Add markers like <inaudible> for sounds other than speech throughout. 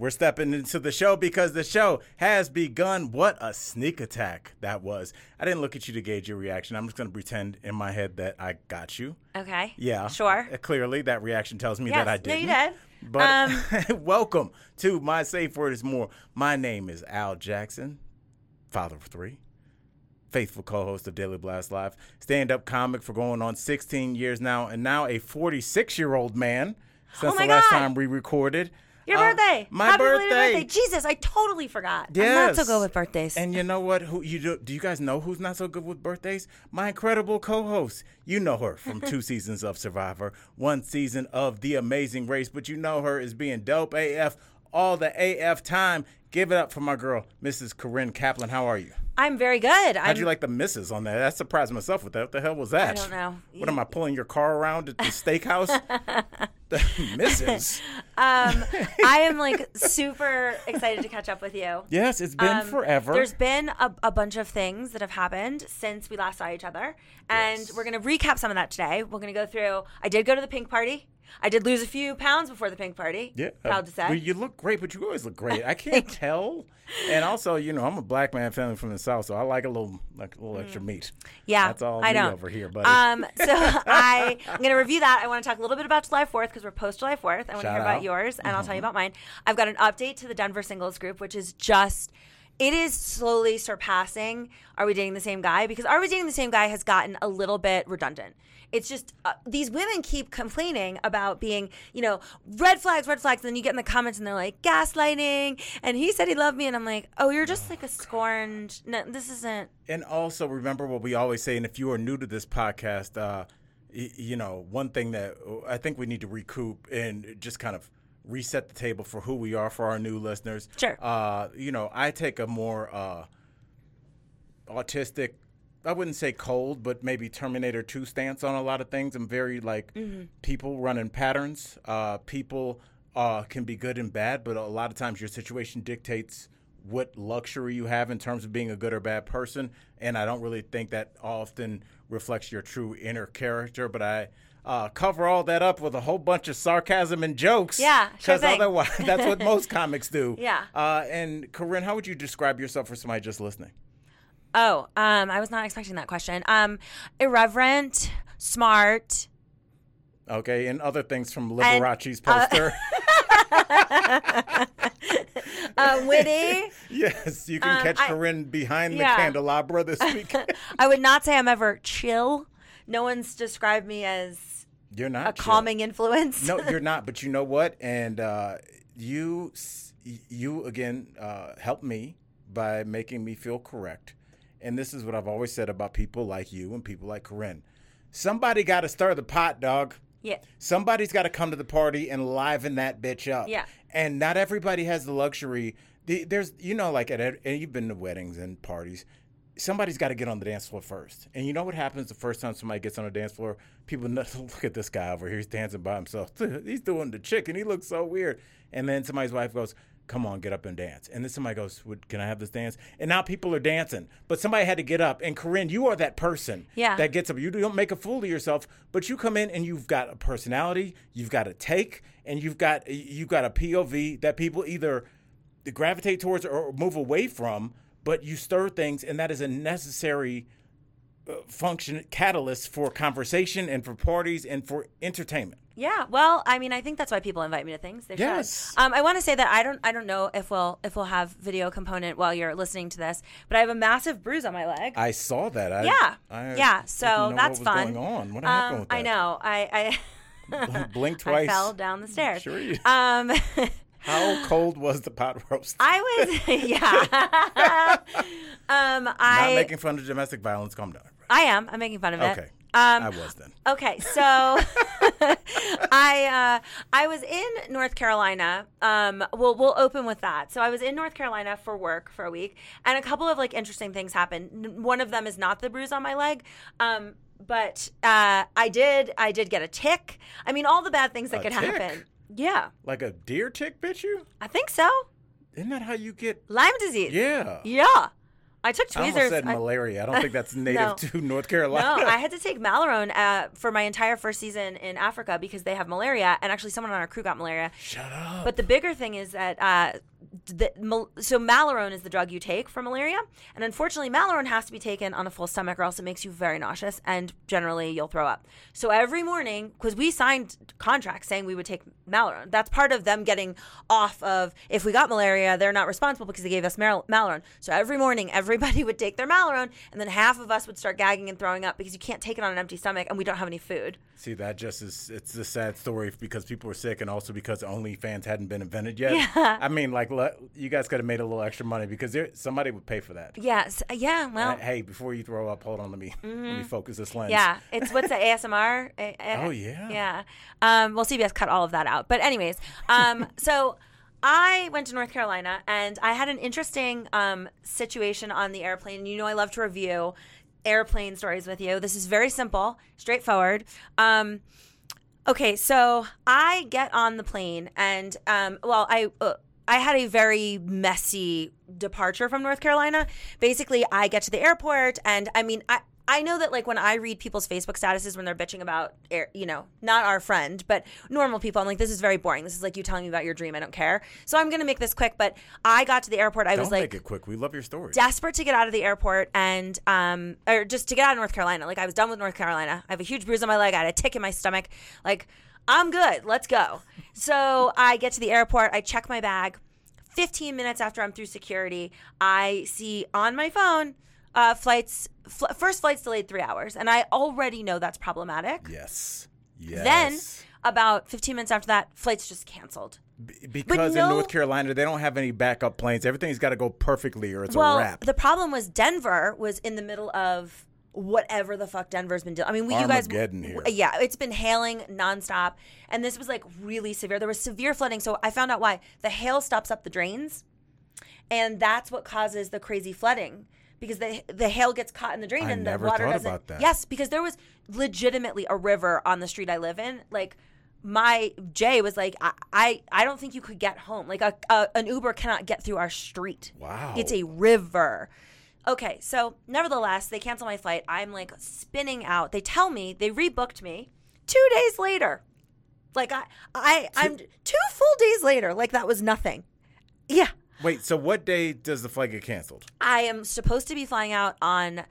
we're stepping into the show because the show has begun. What a sneak attack that was! I didn't look at you to gauge your reaction. I'm just going to pretend in my head that I got you. Okay. Yeah, Sure. Uh, Clearly, that reaction tells me Yes. that I did. No, you did. But <laughs> welcome to my safe word is more. My name is Al Jackson, father of three, faithful co-host of Daily Blast Live, stand-up comic for going on 16 years now, and now a 46-year-old man since Oh the last God. time we recorded. Your Uh, birthday. My Happy birthday. birthday. Jesus, I totally forgot. I'm not so Yes. good with birthdays. And you know what? Who you do? Do you guys know who's not so good with birthdays? My incredible co-host. You know her from <laughs> two seasons of Survivor, one season of The Amazing Race, but you know her as being dope AF all the AF time. Give it up for my girl, Mrs. Corinne Kaplan. How are you? I'm very good. How'd I'm, you like the misses on that? That surprised myself with that. What the hell was that? I don't know. What am I pulling your car around at the <laughs> steakhouse? the <laughs> misses. um, <laughs> I am like super excited to catch up with you. Yes, it's been Um, forever. There's been a, a bunch of things that have happened since we last saw each other, and Yes. we're going to recap some of that today. We're going to go through. I did go to the pink party. I did lose a few pounds before the pink party. Yeah, proud uh, to say. well, you look great, but you always look great. I <laughs> can't tell. And also, you know, I'm a black man family from the south, so I like a little, like a little extra meat. Mm. yeah, that's all I don't. over here, buddy. Um, so <laughs> I I'm going to review that. I want to talk a little bit about July 4th because we're post July 4th. I want to hear out. about yours, and I'll Mm-hmm. tell you about mine. I've got an update to the Denver singles group, which is just. It is slowly surpassing Are We Dating the Same Guy? Because Are We Dating the Same Guy has gotten a little bit redundant. It's just uh, these women keep complaining about being, you know, red flags, red flags. And then you get in the comments and they're like, gaslighting. And he said he loved me. And I'm like, oh, you're just like a scorned. No, this isn't. and also remember what we always say. And if you are new to this podcast, uh, y- you know, one thing that I think we need to recoup and just kind of reset the table for who we are for our new listeners. Sure. Uh, you know, I take a more uh, autistic I wouldn't say cold, but maybe Terminator 2 stance on a lot of things. I'm very like people running patterns. Uh, people uh, can be good and bad, but a lot of times your situation dictates what luxury you have in terms of being a good or bad person. And I don't really think that often reflects your true inner character, but I. Uh, cover all that up with a whole bunch of sarcasm and jokes. Yeah, because thing. otherwise, <laughs> that's what <laughs> most comics do. Yeah. Uh, and Corinne, how would you describe yourself for somebody just listening? Oh, um, I was not expecting that question. Um, irreverent, smart. Okay, and other things from And, Liberace's uh, poster. <laughs> uh, witty. yes, you can um, catch I- Corinne behind yeah. the candelabra this week. I would not say I'm ever chill. No one's described me as You're not a chill. calming influence. No, you're <laughs> not. But you know what? And uh, you, you again, uh, helped me by making me feel correct. And this is what I've always said about people like you and people like Corinne. Somebody got to stir the pot, dog. yeah. Somebody's got to come to the party and liven that bitch up. Yeah. And not everybody has the luxury. There's, you know, like at, and you've been to weddings and parties. Somebody's got to get on the dance floor first. And you know what happens the first time somebody gets on the dance floor? People <laughs> look at this guy over here. He's dancing by himself. <laughs> He's doing the chicken. he looks so weird. And then somebody's wife goes, come on, get up and dance. And then somebody goes, "Would- can I have this dance? And now people are dancing. But somebody had to get up. And Corinne, you are that person Yeah. that gets up. You don't make a fool of yourself, but you come in and you've got a personality, you've got a take, and you've got you've got a POV that people either gravitate towards or move away from. But you stir things, and that is a necessary uh, function catalyst for conversation and for parties and for entertainment. Yeah, well, I mean, I think that's why people invite me to things. They. Yes. Um, I want to say that I don't, I don't know if we'll, if we'll have video component while you're listening to this, but I have a massive bruise on my leg. I saw that. I, yeah, I yeah. So that's what fun. Going on? What happened Um, with that? I know. I, I <laughs> Blink <laughs> I twice. fell down the stairs. Sure you- Um, <laughs> How cold was the pot <laughs> roast? I was, <laughs> yeah. <laughs> um, I, Not making fun of domestic violence. Calm down. I am. I'm making fun of it. Okay. Um, I was then. Okay, so I uh, I was in North Carolina. Um, we'll we'll open with that. So I was in North Carolina for work for a week, and a couple of like interesting things happened. One of them is not the bruise on my leg. Um, but uh, I did I did get a tick. I mean, all the bad things that A could tick? happen. Yeah, Like a deer tick bit you? I think so. Isn't that how you get? Lyme disease. Yeah. Yeah. I took tweezers. I almost said I- malaria. I don't think that's <laughs> native No. to North Carolina. no, I had to take <laughs> Malarone uh, for my entire first season in Africa because they have malaria, and actually someone on our crew got malaria. Shut up. But the bigger thing is that uh, the, so Malarone is the drug you take for malaria, and unfortunately, Malarone has to be taken on a full stomach, or else it makes you very nauseous, and generally you'll throw up. So every morning, because we signed contracts saying we would take Malarone, that's part of them getting off of if we got malaria, they're not responsible because they gave us Mal- Malarone. So every morning, everybody <laughs> would take their Malarone, and then half of us would start gagging and throwing up because you can't take it on an empty stomach, and we don't have any food. See, that just is, it's a sad story because people were sick and also because OnlyFans hadn't been invented yet. Yeah. I mean, like, le- you guys could have made a little extra money because there, somebody would pay for that. Yes, yeah, well. Uh, hey, before you throw up, hold on, let me let me focus this lens. Yeah, it's what's the ASMR? A- a- <laughs> Oh, yeah. yeah. Um, well, CBS cut all of that out, but anyways, um, <laughs> so I went to North Carolina and I had an interesting um, situation on the airplane. You know, I love to review airplane stories with you. This is very simple, straightforward. Um, okay, so I get on the plane and um, well, I. Uh, I had a very messy departure from North Carolina. Basically, I get to the airport, and I mean, I, I know that like when I read people's Facebook statuses when they're bitching about, you know, not our friend, but normal people, I'm like, this is very boring. This is like you telling me about your dream. I don't care. So I'm gonna make this quick. But I got to the airport. I Don't was like, make it quick. We love your story. desperate to get out of the airport and um or just to get out of North Carolina. Like I was done with North Carolina. I have a huge bruise on my leg. I had a tick in my stomach. Like I'm good. Let's go. So I get to the airport. I check my bag. 15 minutes after I'm through security, I see on my phone uh, flights. Fl- first flight's delayed three hours, and I already know that's problematic. yes. Yes. Then about 15 minutes after that, flights just canceled. B- because no- in North Carolina they don't have any backup planes. Everything's got to go perfectly or it's well, a wrap. the problem was Denver was in the middle of whatever the fuck Denver's been doing. I mean, we, you guys, here. yeah, it's been hailing nonstop, and this was like really severe. There was severe flooding, so I found out why the hail stops up the drains, and that's what causes the crazy flooding. Because the the hail gets caught in the drain I and the water doesn't. about that. Yes, because there was legitimately a river on the street I live in. Like my Jay was like, I I, I don't think you could get home. Like a, a an Uber cannot get through our street. Wow. It's a river. Okay, so nevertheless, they cancel my flight. I'm like spinning out. They tell me they rebooked me two days later. Like I, I, I'm two full days later. Like that was nothing. Yeah, Wait, so what day does the flight get canceled? I am supposed to be flying out on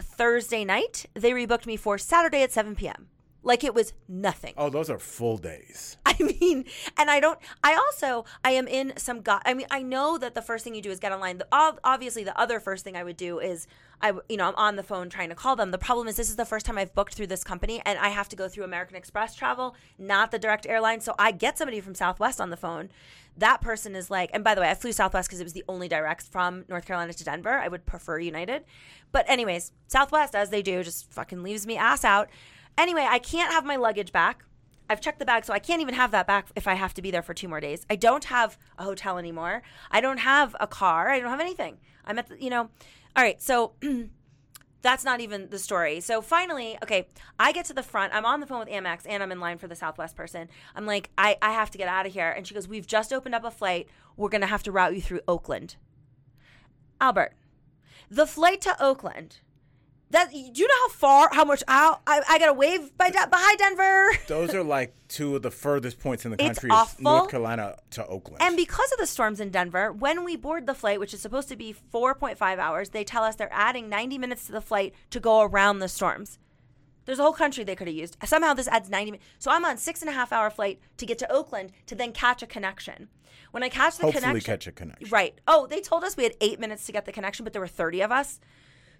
Thursday night. They rebooked me for Saturday at 7 p.m. Like it was nothing. Oh, those are full days. <laughs> I mean, and I don't. I also I am in some. Go- I mean, I know that the first thing you do is get online. The, obviously, the other first thing I would do is I, you know, I'm on the phone trying to call them. The problem is this is the first time I've booked through this company, and I have to go through American Express travel, not the direct airline. So I get somebody from Southwest on the phone. That person is like, and by the way, I flew Southwest because it was the only direct from North Carolina to Denver. I would prefer United, but anyways, Southwest, as they do, just fucking leaves me ass out. Anyway, I can't have my luggage back. I've checked the bag, so I can't even have that back if I have to be there for two more days. I don't have a hotel anymore. I don't have a car. I don't have anything. I'm at the, you know, all right. So <clears throat> that's not even the story. So finally, okay, I get to the front. I'm on the phone with Amex and I'm in line for the Southwest person. I'm like, I, I have to get out of here. And she goes, We've just opened up a flight. We're going to have to route you through Oakland. Albert, the flight to Oakland. That do you know how far, how much I I, I got to wave by De- by Denver. <laughs> Those are like two of the furthest points in the country is awful. North Carolina to Oakland. And because of the storms in Denver, when we board the flight, which is supposed to be 4.5 hours, they tell us they're adding 90 minutes to the flight to go around the storms. There's a whole country they could have used. Somehow this adds 90 minutes. So I'm on six and a half hour flight to get to Oakland to then catch a connection. When I catch the Hopefully connection, catch a connection. Right. Oh, they told us we had eight minutes to get the connection, but there were 30 of us.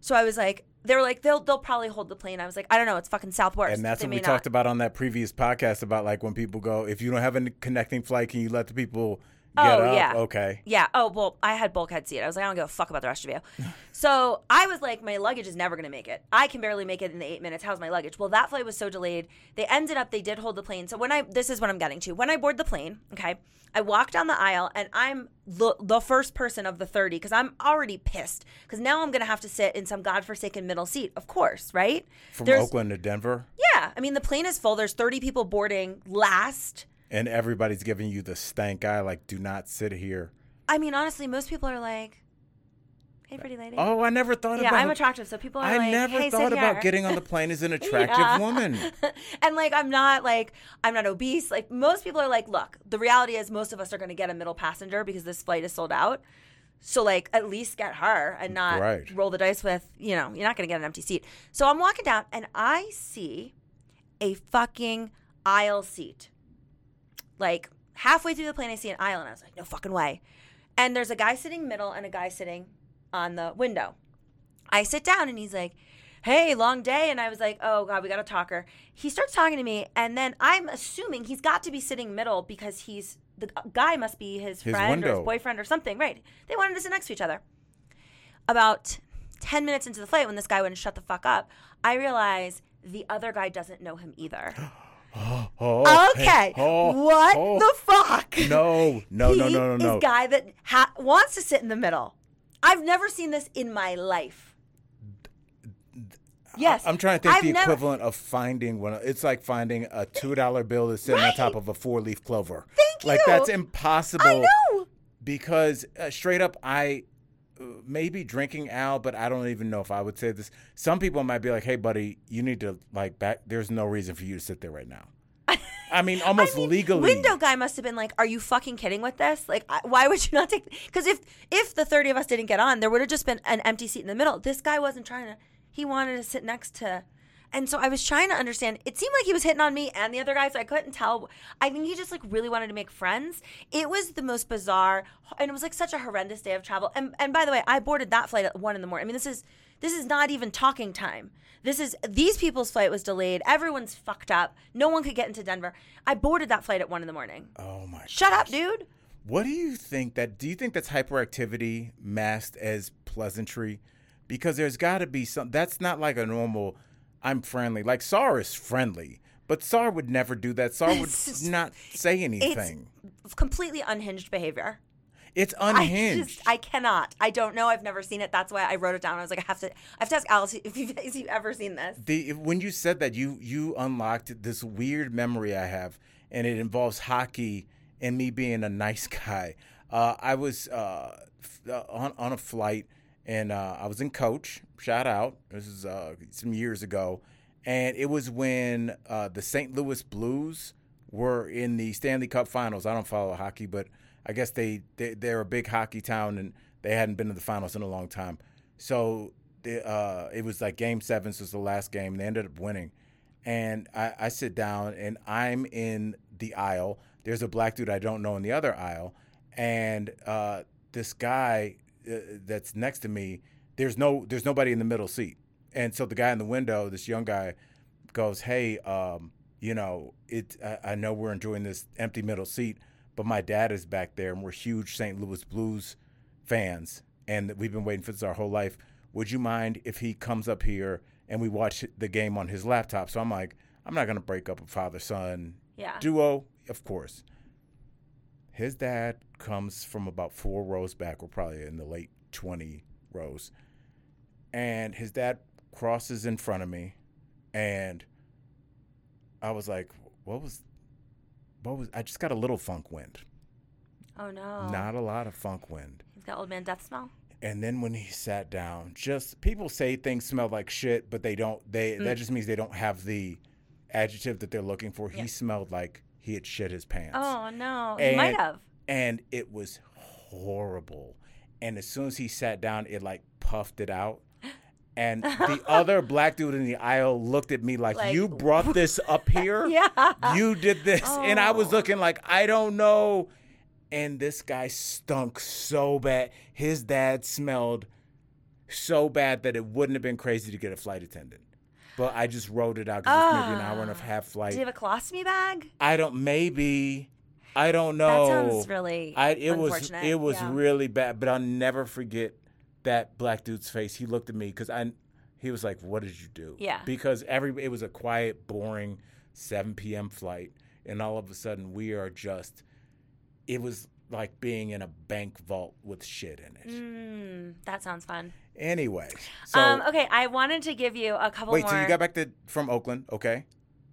So I was like, they were like, they'll they'll probably hold the plane. I was like, I don't know, it's fucking Southwest. And that's They what we not. talked about on that previous podcast about like when people go, if you don't have a connecting flight, can you let the people get Oh, up? yeah. Okay. Yeah. Oh well, I had bulkhead seat. I was like, I don't give a fuck about the rest of you. <laughs> so I was like, my luggage is never gonna make it. I can barely make it in the eight minutes. How's my luggage? Well, that flight was so delayed. They ended up. They did hold the plane. So when I this is what I'm getting to. When I board the plane, okay, I walk down the aisle and I'm the, the first person of the 30 because I'm already pissed because now I'm gonna have to sit in some godforsaken middle seat. Of course, right? From There's- Oakland to Denver, Yeah. I mean, the plane is full. There's 30 people boarding last. And everybody's giving you the stank eye, like, do not sit here. I mean, honestly, most people are like, Hey, pretty lady. Oh, I never thought about yeah, about. I'm attractive, so people are I like, never hey, thought about here. getting on the plane as an <laughs> attractive Yeah. woman. <laughs> and like I'm not like I'm not obese. Like most people are like, look, the reality is most of us are going to get a middle passenger because this flight is sold out. So like at least get her and not Right. roll the dice with, you know, you're not going to get an empty seat. So I'm walking down and I see a fucking aisle seat. Like halfway through the plane I see an aisle and I was like, no fucking way. And there's a guy sitting middle and a guy sitting on the window. I sit down and he's like, Hey, long day. And I was like, Oh, God, we got a talker. He starts talking to me. And then I'm assuming he's got to be sitting middle because he's the guy must be his, His friend or his boyfriend or something. Right. They wanted to sit next to each other. About 10 minutes into the flight, when this guy wouldn't shut the fuck up, I realize the other guy doesn't know him either. <gasps> Oh, Okay. hey, oh, what oh. the fuck? No, no, no, <laughs> He no, no, no. Is guy that ha- wants to sit in the middle. I've never seen this in my life. Yes, I'm trying to think I've the never- equivalent of finding one. It's like finding a two dollar bill that's sitting on top of a four leaf clover. Thank you. Like that's impossible. I know. because uh, straight up, I maybe drinking Al, but I don't even know if I would say this. Some people might be like, "Hey, buddy, you need to like back." There's no reason for you to sit there right now. I mean, <laughs> almost I mean, legally. Window guy must have been like, "Are you fucking kidding with this? Like, I- why would you not take?" Because if if the thirty of us didn't get on, there would have just been an empty seat in the middle. This guy wasn't trying to. He wanted to sit next to. And so I was trying to understand. It seemed like he was hitting on me and the other guy, so I couldn't tell. I think he just like really wanted to make friends. It was the most bizarre, and it was like such a horrendous day of travel. And and by the way, I boarded that flight at one in the morning. I mean, this is this is not even talking time. This is these people's flight was delayed. Everyone's fucked up. No one could get into Denver. I boarded that flight at one in the morning. oh my! Shut up, dude. What do you think that? Do you think that's hyperactivity masked as pleasantry? Because there's got to be some. That's not like a normal. I'm friendly. Like Sar is friendly, but Sar would never do that. Sar <laughs> would <laughs> not say anything. It's completely unhinged behavior. It's, I unhinged. just I cannot. I don't know. I've never seen it. That's why I wrote it down. I was like, I have to. I have to ask Alice <laughs> if you've, if you've ever seen this. the when you said that, you you unlocked this weird memory I have, and it involves hockey and me being a nice guy. Uh, I was uh, uh, on on a flight, and uh, I was in coach. Shout out! This is uh, some years ago, and it was when uh, the St. Louis Blues were in the Stanley Cup Finals. I don't follow hockey, but I guess they, they they're a big hockey town, and they hadn't been to the finals in a long time. So uh, it was like Game Seven, so it was the last game. They ended up winning, and I, I sit down, and I'm in the aisle. There's a black dude I don't know in the other aisle, and uh, this guy uh, that's next to me. There's no there's nobody in the middle seat, and so the guy in the window, this young guy, goes, "Hey, um, you know, it. I, I know we're enjoying this empty middle seat, but my dad is back there, and we're huge St. Louis Blues fans, and we've been waiting for this our whole life. Would you mind if he comes up here and we watch the game on his laptop?" So I'm like, "I'm not gonna break up a father son Yeah. duo, of course." His dad comes from about four rows back. We're probably in the late 20 rows. And his dad crosses in front of me. And I was like, what was, what was, I just got a little funk wind. Oh no. Not a lot of funk wind. He's got old man death smell. And then when he sat down, just people say things smell like shit, but they don't. They that mm. just means they don't have the adjective that they're looking for. Yeah. He smelled like he had shit his pants. Oh no. He might have. and it was horrible. And as soon as he sat down, it like puffed it out. And the <laughs> other black dude in the aisle looked at me like, Like- "You brought this up <laughs> here? Yeah. You did this?" And I was Oh. looking like, "I don't know." And this guy stunk so bad. His dad smelled so bad that it wouldn't have been crazy to get a flight attendant. But I just wrote it out because it's maybe an hour and a ah, half flight. Does you have a colostomy bag? I don't. Maybe. I don't know. That sounds really I it was it was Yeah. really bad, but I'll never forget that black dude's face. He looked at me because I he was like, "What did you do?" Yeah. Because every it was a quiet, boring 7 p.m. flight, and all of a sudden we are just. It was like being in a bank vault with shit in it. Mm, that sounds fun. Anyway, so um, okay, I wanted to give you a couple wait, more. so you got back to from Oakland, okay?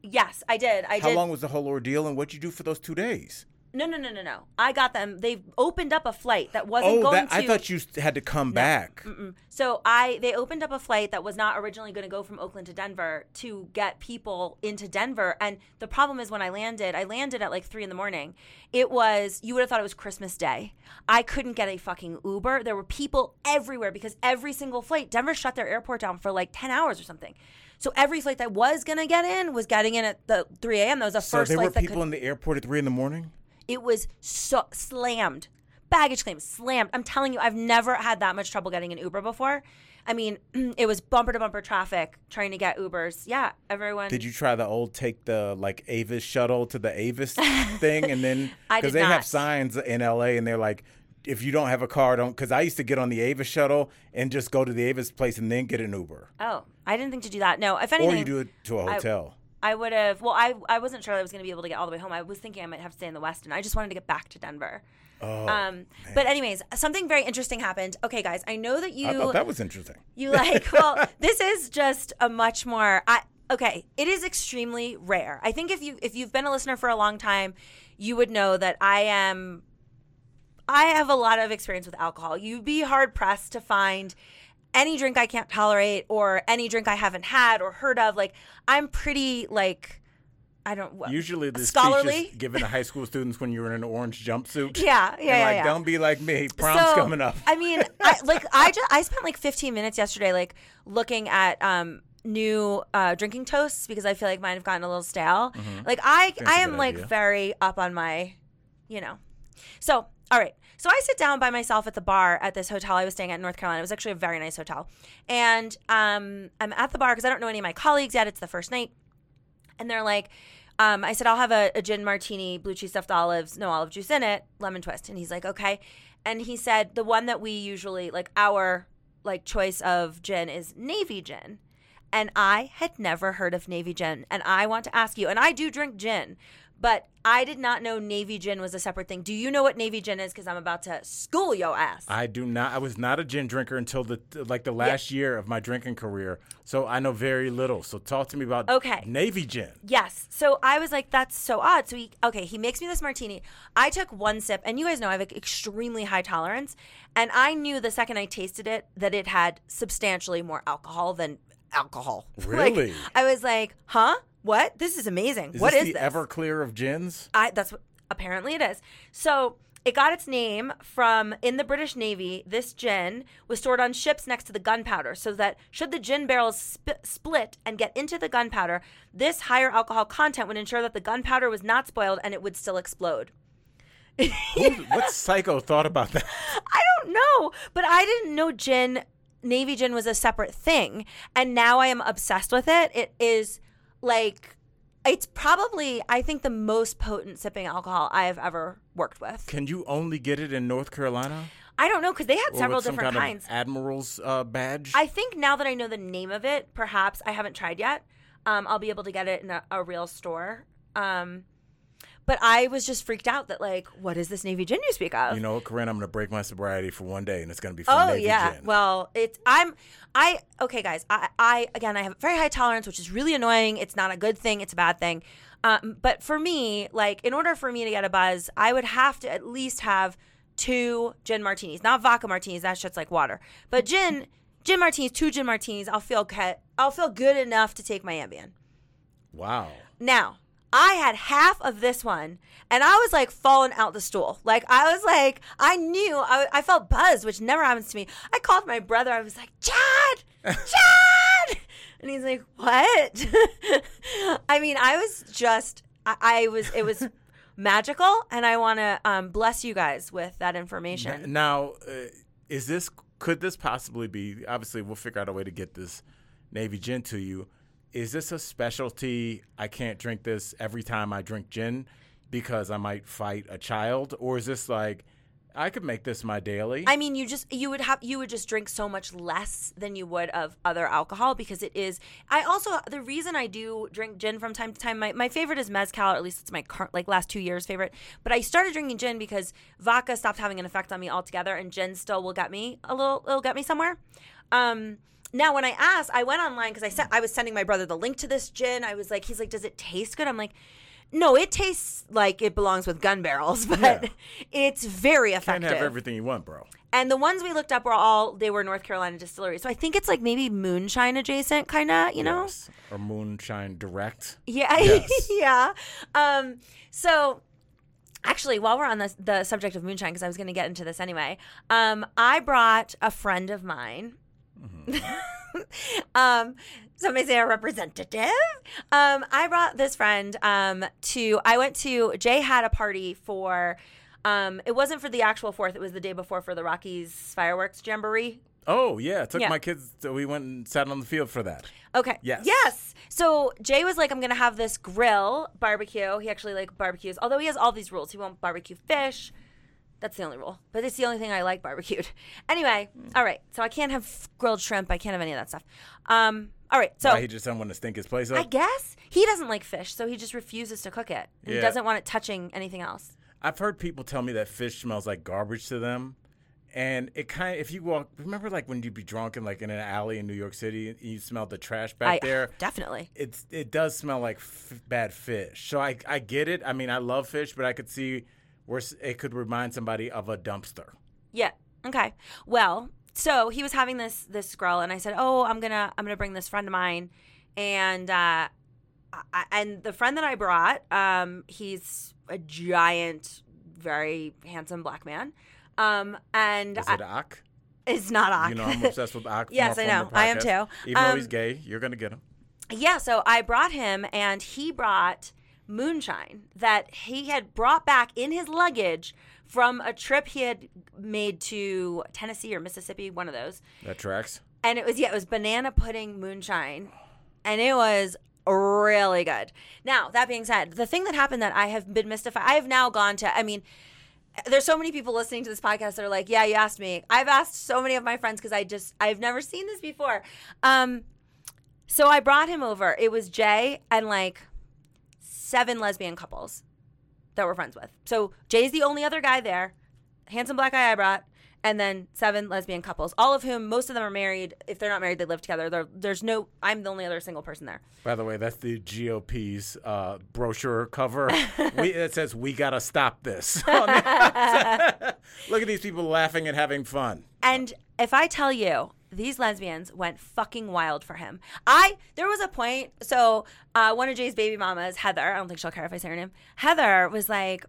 yes, I did. I How did. long was the whole ordeal, and what'd you do for those two days? No, no, no, no, no. I got them. They opened up a flight that wasn't Oh, going that, to. I thought you had to come back. Mm-mm. So I they opened up a flight that was not originally going to go from Oakland to Denver to get people into Denver. And the problem is when I landed, I landed at like three in the morning. It was you would have thought it was Christmas Day. I couldn't get a fucking Uber. There were people everywhere because every single flight, Denver shut their airport down for like ten hours or something. So every flight that was gonna get in was getting in at the 3 a.m. That was the So first there flight were people could. in the airport at three in the morning. It was so slammed. Baggage claim slammed. I'm telling you, I've never had that much trouble getting an Uber before. I mean, <clears throat> it was bumper to bumper traffic trying to get Ubers. Yeah, everyone. Did you try the old take the like Avis shuttle to the Avis <laughs> thing and then because they have signs in LA and they're like if you don't have a car don't because I used to get on the Avis shuttle and just go to the Avis place and then get an Uber Oh, I didn't think to do that. No, if anything, or you do it to a hotel. I would have. Well, I I wasn't sure I was going to be able to get all the way home. I was thinking I might have to stay in the West, and I just wanted to get back to Denver. oh, Um, but anyways, something very interesting happened. Okay, guys, I know that you I thought that was interesting. you like well <laughs> this is just a much more i okay it is extremely rare i think if you if you've been a listener for a long time you would know that i am i have a lot of experience with alcohol you'd be hard pressed to find any drink i can't tolerate or any drink i haven't had or heard of like i'm pretty like i don't what, Usually the scholarly speech is <laughs> given to high school students when you're in an orange jumpsuit. yeah yeah and yeah, like yeah. don't be like me. Prom's So, coming up. I mean, <laughs> I, like I just I spent like 15 minutes yesterday, like looking at um new uh, drinking toasts because I feel like mine have gotten a little stale. Like I Mm-hmm. That's a I am like very up on my, you know. So all right. So I sit down by myself at the bar at this hotel I was staying at in North Carolina. It was actually a very nice hotel, and um, I'm at the bar because I don't know any of my colleagues yet. It's the first night, and they're like, um, I said, I'll have a, a gin martini, blue cheese stuffed olives, no olive juice in it, lemon twist. And he's like, okay. And he said, the one that we usually, like our like choice of gin is navy gin. And I had never heard of navy gin. And I want to ask you, and I do drink gin, but I did not know navy gin was a separate thing. Do you know what navy gin is? Because I'm about to school your ass. I do not. I was not a gin drinker until the like the last year of my drinking career, so I know very little. So talk to me about Okay. Navy gin. Yes. So I was like, that's so odd. So he, okay, he makes me this martini. I took one sip, and you guys know I have an extremely high tolerance. And I knew the second I tasted it that it had substantially more alcohol than alcohol. <laughs> Like, Really? I was like, huh? What? This is amazing. Is what this is the this? Everclear of gins? I that's what apparently it is. So it got its name from in the British Navy. This gin was stored on ships next to the gunpowder, so that should the gin barrels sp- split and get into the gunpowder, this higher alcohol content would ensure that the gunpowder was not spoiled and it would still explode. Who, what psycho thought about that? <laughs> I don't know, but I didn't know gin, Navy gin was a separate thing, and now I am obsessed with it. It is like. It's probably, I think, the most potent sipping alcohol I have ever worked with. Can you only get it in North Carolina? I don't know because they had Or several different kind kinds. Of admiral's uh, badge. I think now that I know the name of it, perhaps I haven't tried yet. Um, I'll be able to get it in a, a real store. Um, but I was just freaked out that like, what is this Navy gin you speak of? you know Corinne? I'm going to break my sobriety for one day, and it's going to be from Oh Navy yeah. gin. Well, it's I'm I okay guys. I I again I have very high tolerance, which is really annoying. It's not a good thing. It's a bad thing. Um, but for me, like in order for me to get a buzz, I would have to at least have two gin martinis, not vodka martinis. That shit's like water. But gin, gin martinis, two gin martinis. I'll feel okay. I'll feel good enough to take my Ambien. wow. Now, I had half of this one and I was like falling out the stool. Like, I was like, I knew, I, I felt buzzed, which never happens to me. I called my brother. I was like, Chad, <laughs> Chad. And he's like, what? <laughs> I mean, I was just, I, I was, it was <laughs> magical. And I want to um, bless you guys with that information. Now, uh, is this could this possibly be? Obviously, we'll figure out a way to get this Navy gin to you. Is this a specialty? I can't drink this every time I drink gin because I might fight a child, or is this like I could make this my daily? I mean, you just you would have you would just drink so much less than you would of other alcohol because it is. I also the reason I do drink gin from time to time. My, my favorite is mezcal, or at least it's my current like last two years favorite. But I started drinking gin because vodka stopped having an effect on me altogether, and gin still will get me a little. It'll get me somewhere. Um, now, when I asked, I went online because I sent I was sending my brother the link to this gin. I was like, he's like, does it taste good? I'm like. No, it tastes like it belongs with gun barrels, <laughs> but Yeah. it's very Can't effective. have everything you want, bro. And the ones we looked up were all they were North Carolina distilleries. So I think it's like maybe moonshine adjacent, kind of, you know? Yes. Or moonshine direct. Yeah, <laughs> Yes. yeah. Um, so actually, while we're on the the subject of moonshine, because I was going to get into this anyway, um, I brought a friend of mine. <laughs> um, somebody say a representative. Um, I brought this friend um, to. I went to. Jay had a party for. Um, it wasn't for the actual fourth. It was the day before for the Rockies fireworks jamboree. Oh yeah, took Yeah. my kids. So we went and sat on the field for that. Okay. Yes. Yes. So Jay was like, I'm gonna have this grill barbecue. He actually like barbecues, although he has all these rules. He won't barbecue fish. That's the only rule, but it's the only thing I like barbecued. <laughs> Anyway, all right. So I can't have grilled shrimp. I can't have any of that stuff. Um. All right. So Why he just doesn't want to stink his place up. I guess he doesn't like fish, so he just refuses to cook it. Yeah. He doesn't want it touching anything else. I've heard people tell me that fish smells like garbage to them. And it kind of, if you walk, remember like when you'd be drunk in like in an alley in New York City and you smelled the trash back I there? definitely. It's it does smell like f- bad fish. So I I get it. I mean, I love fish, but I could see where it could remind somebody of a dumpster. Yeah. Okay. Well, so he was having this this grill, and I said, "Oh, I'm gonna I'm gonna bring this friend of mine," and uh, I, and the friend that I brought, um, he's a giant, very handsome black man, um, and Is I, it Ak? is not Ak. You know, I'm obsessed with Ak. <laughs> Yes, I know. I am too. Even though Um, he's gay, you're gonna get him. Yeah, so I brought him, and he brought moonshine that he had brought back in his luggage from a trip he had made to Tennessee or Mississippi, one of those. That tracks. And it was, yeah, it was banana pudding moonshine. And it was really good. Now, that being said, the thing that happened that I have been mystified, I have now gone to, I mean, there's so many people listening to this podcast that are like, yeah, you asked me. I've asked so many of my friends because I just, I've never seen this before. Um, so I brought him over. It was Jay and like seven lesbian couples that we're friends with. So Jay's the only other guy there, handsome black guy I brought, and then seven lesbian couples, all of whom, most of them are married. If they're not married, they live together. There, there's no, I'm the only other single person there. By the way, that's the GOP's uh, brochure cover. we, <laughs> it says, "We gotta stop this." <laughs> on the outside. <laughs> Look at these people laughing and having fun. And if I tell you, these lesbians went fucking wild for him. I there was a point. So uh, one of Jay's baby mamas, Heather. I don't think she'll care if I say her name. Heather was like,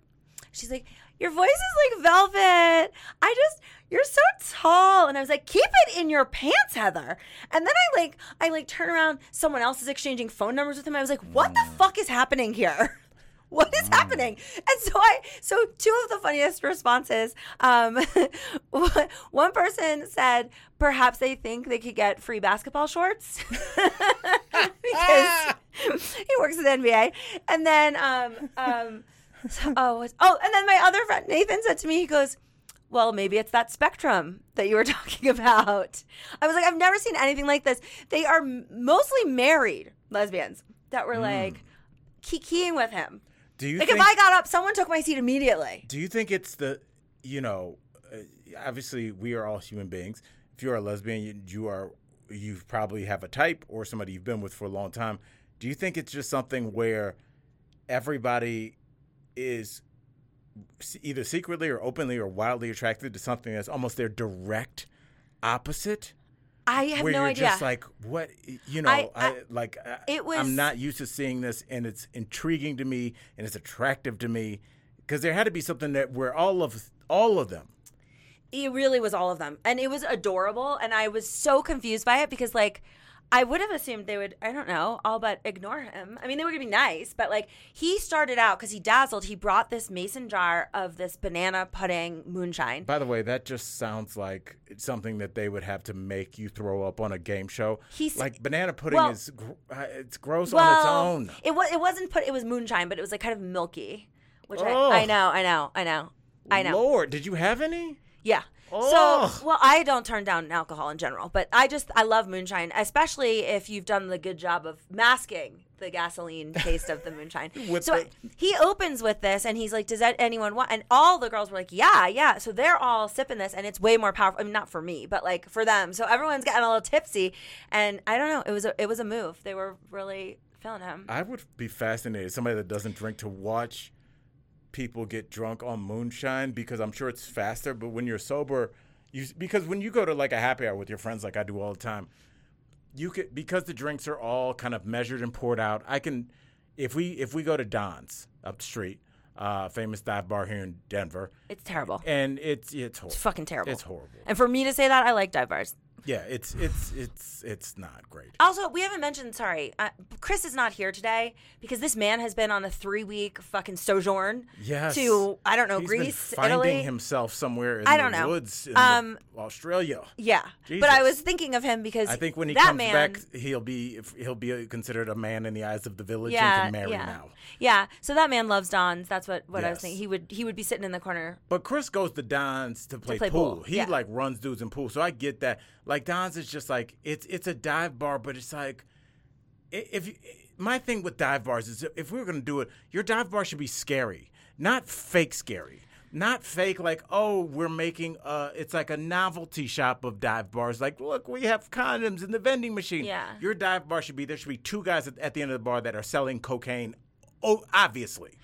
she's like, your voice is like velvet. I just you're so tall, and I was like, keep it in your pants, Heather. And then I like I like turn around. Someone else is exchanging phone numbers with him. I was like, what the fuck is happening here? <laughs> what is happening? And so I, so two of the funniest responses. Um, <laughs> one person said perhaps they think they could get free basketball shorts <laughs> because he works at the NBA. And then, um, um, so- oh, oh, and then my other friend Nathan said to me, he goes. Well, maybe it's that spectrum that you were <laughs> talking about. I was like, I've never seen anything like this. They are mostly married lesbians that were like kikiing with him. Do you Like think? if I got up, someone took my seat immediately. do you think it's the? You know, uh, obviously we are all human beings. If you are a lesbian, you, you are. You probably have a type or somebody you've been with for a long time. Do you think it's just something where everybody is either secretly or openly or wildly attracted to something that's almost their direct opposite? I have where no you're idea. just like what you know I- I, I- like I, it was- i'm not used to seeing this and it's intriguing to me and it's attractive to me because there had to be something that where all of all of them it really was all of them, and it was adorable. And I was so confused by it because, like, I would have assumed they would, I don't know, all but ignore him. I mean, they were gonna be nice, but like, he started out because he dazzled. He brought this mason jar of this banana pudding moonshine. by the way that just sounds like something that they would have to make you throw up on a game show He's- like banana pudding well- is gr- uh, it's gross on its own It was. It wasn't put. It was moonshine, but it was like kind of milky, which Ugh. I, I know, I know, I know, I know. lord did you have any Yeah. So, well, I don't turn down alcohol in general, but I just I love moonshine, especially if you've done the good job of masking the gasoline taste of the moonshine. <laughs> So he opens with this, and he's like, "Does that anyone want?" And all the girls were like, "Yeah, yeah." So they're all sipping this, and it's way more powerful. I mean, not for me, but like for them. So everyone's getting a little tipsy, and I don't know. It was a, it was a move. They were really feeling him. I would be fascinated, somebody that doesn't drink, to watch people get drunk on moonshine because I'm sure it's faster. But when you're sober, you because when you go to like a happy hour with your friends, like I do all the time, you could because the drinks are all kind of measured and poured out. I can, if we if we go to Don's up the street, uh, famous dive bar here in Denver, it's terrible. and it's it's horrible. It's fucking terrible. It's horrible. And for me to say that, I like dive bars. Yeah, it's it's it's it's not great. Also, we haven't mentioned. Sorry, uh, Chris is not here today because this man has been on a three-week fucking sojourn Yes. to I don't know He's Greece, finding Italy. himself somewhere in I don't the know. woods in Um, Australia. Yeah, but I was thinking of him because I think when he comes man, back, he'll be he'll be considered a man in the eyes of the village yeah, and can marry yeah, now. yeah. So that man loves Don's. That's what what I was Yes. thinking. He would he would be sitting in the corner. But Chris goes to Don's to play, play pool. pool, He yeah. like runs dudes in pool, so I get that. Like Don's is just like it's it's a dive bar, but it's like if you, my thing with dive bars is if we were gonna do it, your dive bar should be scary, not fake scary. Not fake, like oh, we're making uh, it's like a novelty shop of dive bars. Like, look, we have condoms in the vending machine. Yeah. your dive bar should be there should be two guys at, at the end of the bar that are selling cocaine. Oh, obviously,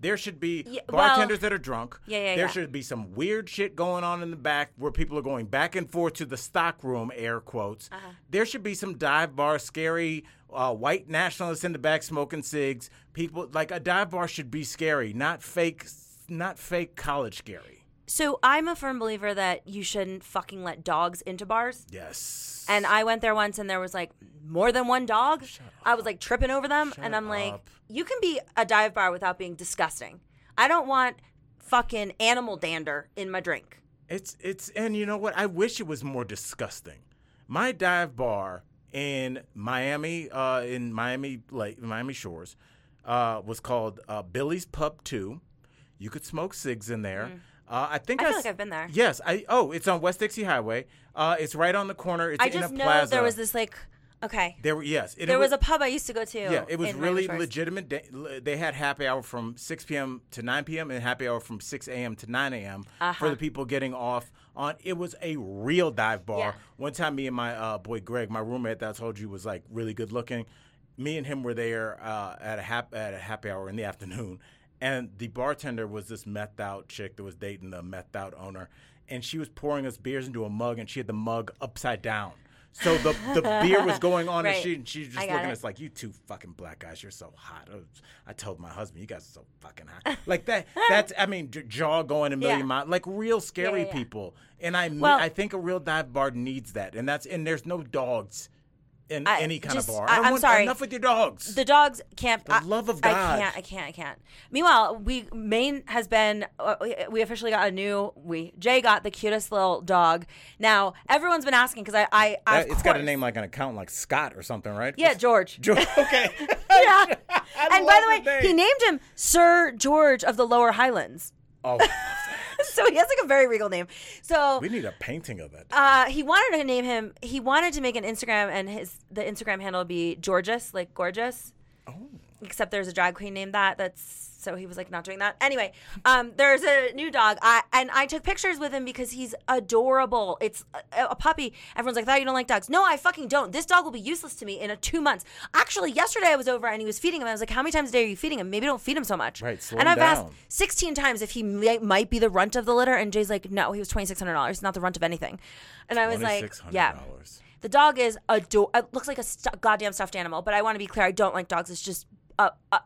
there should be Yeah, well- bartenders that are drunk. Yeah, yeah, There yeah. should be some weird shit going on in the back where people are going back and forth to the stock room, air quotes. Uh-huh. There should be some dive bar, scary uh, white nationalists in the back smoking cigs. People like a dive bar should be scary, not fake, not fake college scary. So I'm a firm believer that you shouldn't fucking let dogs into bars. Yes. And I went there once and there was like more than one dog. I was like tripping over them. and I'm like, up. you can be a dive bar without being disgusting. I don't want fucking animal dander in my drink. It's it's and you know what? I wish it was more disgusting. My dive bar in Miami, uh, in Miami like Miami Shores, uh, was called uh, Billy's Pub Two. You could smoke cigs in there. Uh, I think. I feel s- like I've been there. Yes, I oh, it's on West Dixie Highway. Uh, it's right on the corner. It's I in just a know plaza. there was this like, okay. There were yes. it There was a pub I used to go to. yeah, it was Miami really legitimate. They, had happy hour from 6 p.m. to 9 p.m. and happy hour from 6 a.m. to 9 a.m. for the people getting off on. It was a real dive bar. Yeah. One time, me and my uh, boy Greg, my roommate that I told you was like really good looking. Me and him were there uh, at a hap- at a happy hour in the afternoon, and the bartender was this methed out chick that was dating the methed out owner, and she was pouring us beers into a mug, and she had the mug upside down. So the the beer was going on, Right. and she she was just looking at us like, "You two fucking black guys, you're so hot." I, was- I told my husband, "You guys are so fucking hot." Like that. <laughs> That's I mean, jaw going a million Yeah. miles, like real scary yeah, yeah. people. And I Well- I think a real dive bar needs that, and that's and there's no dogs in I- any kind just- of bar. I- want sorry. enough with your dogs. The dogs can't. The I- love of God. I can't. I can't. I can't. Meanwhile, we Maine has been. Uh, we- officially got a new. We Jay got the cutest little dog. Now everyone's been asking because I. I That- it's got a name like an account like Scott or something, right? Yeah, George. <laughs> George. Okay. <laughs> yeah. <laughs> And by the way, the he named him Sir George of the Lower Highlands. Oh, <laughs> so he has like a very regal name. So we need a painting of it. uh, he wanted to name him. He wanted to make an Instagram, and his the Instagram handle would be Gorgeous, like gorgeous. Oh. Except there's a drag queen named that. That's so he was like not doing that. Anyway, um, there's a new dog. I and I took pictures with him because he's adorable. It's a, a puppy. Everyone's like, "Thought you don't like dogs." No, I fucking don't. This dog will be useless to me in a two months. Actually, yesterday I was over and he was feeding him. I was like, "How many times a day are you feeding him? Maybe don't feed him so much." Right, and I've asked 16 times if he may, might be the runt of the litter, and Jay's like, "No, he was twenty six hundred dollars. Not the runt of anything." And I was like, "Yeah." The dog is ador- uh, looks like a stu- goddamn stuffed animal, but I want to be clear. I don't like dogs. It's just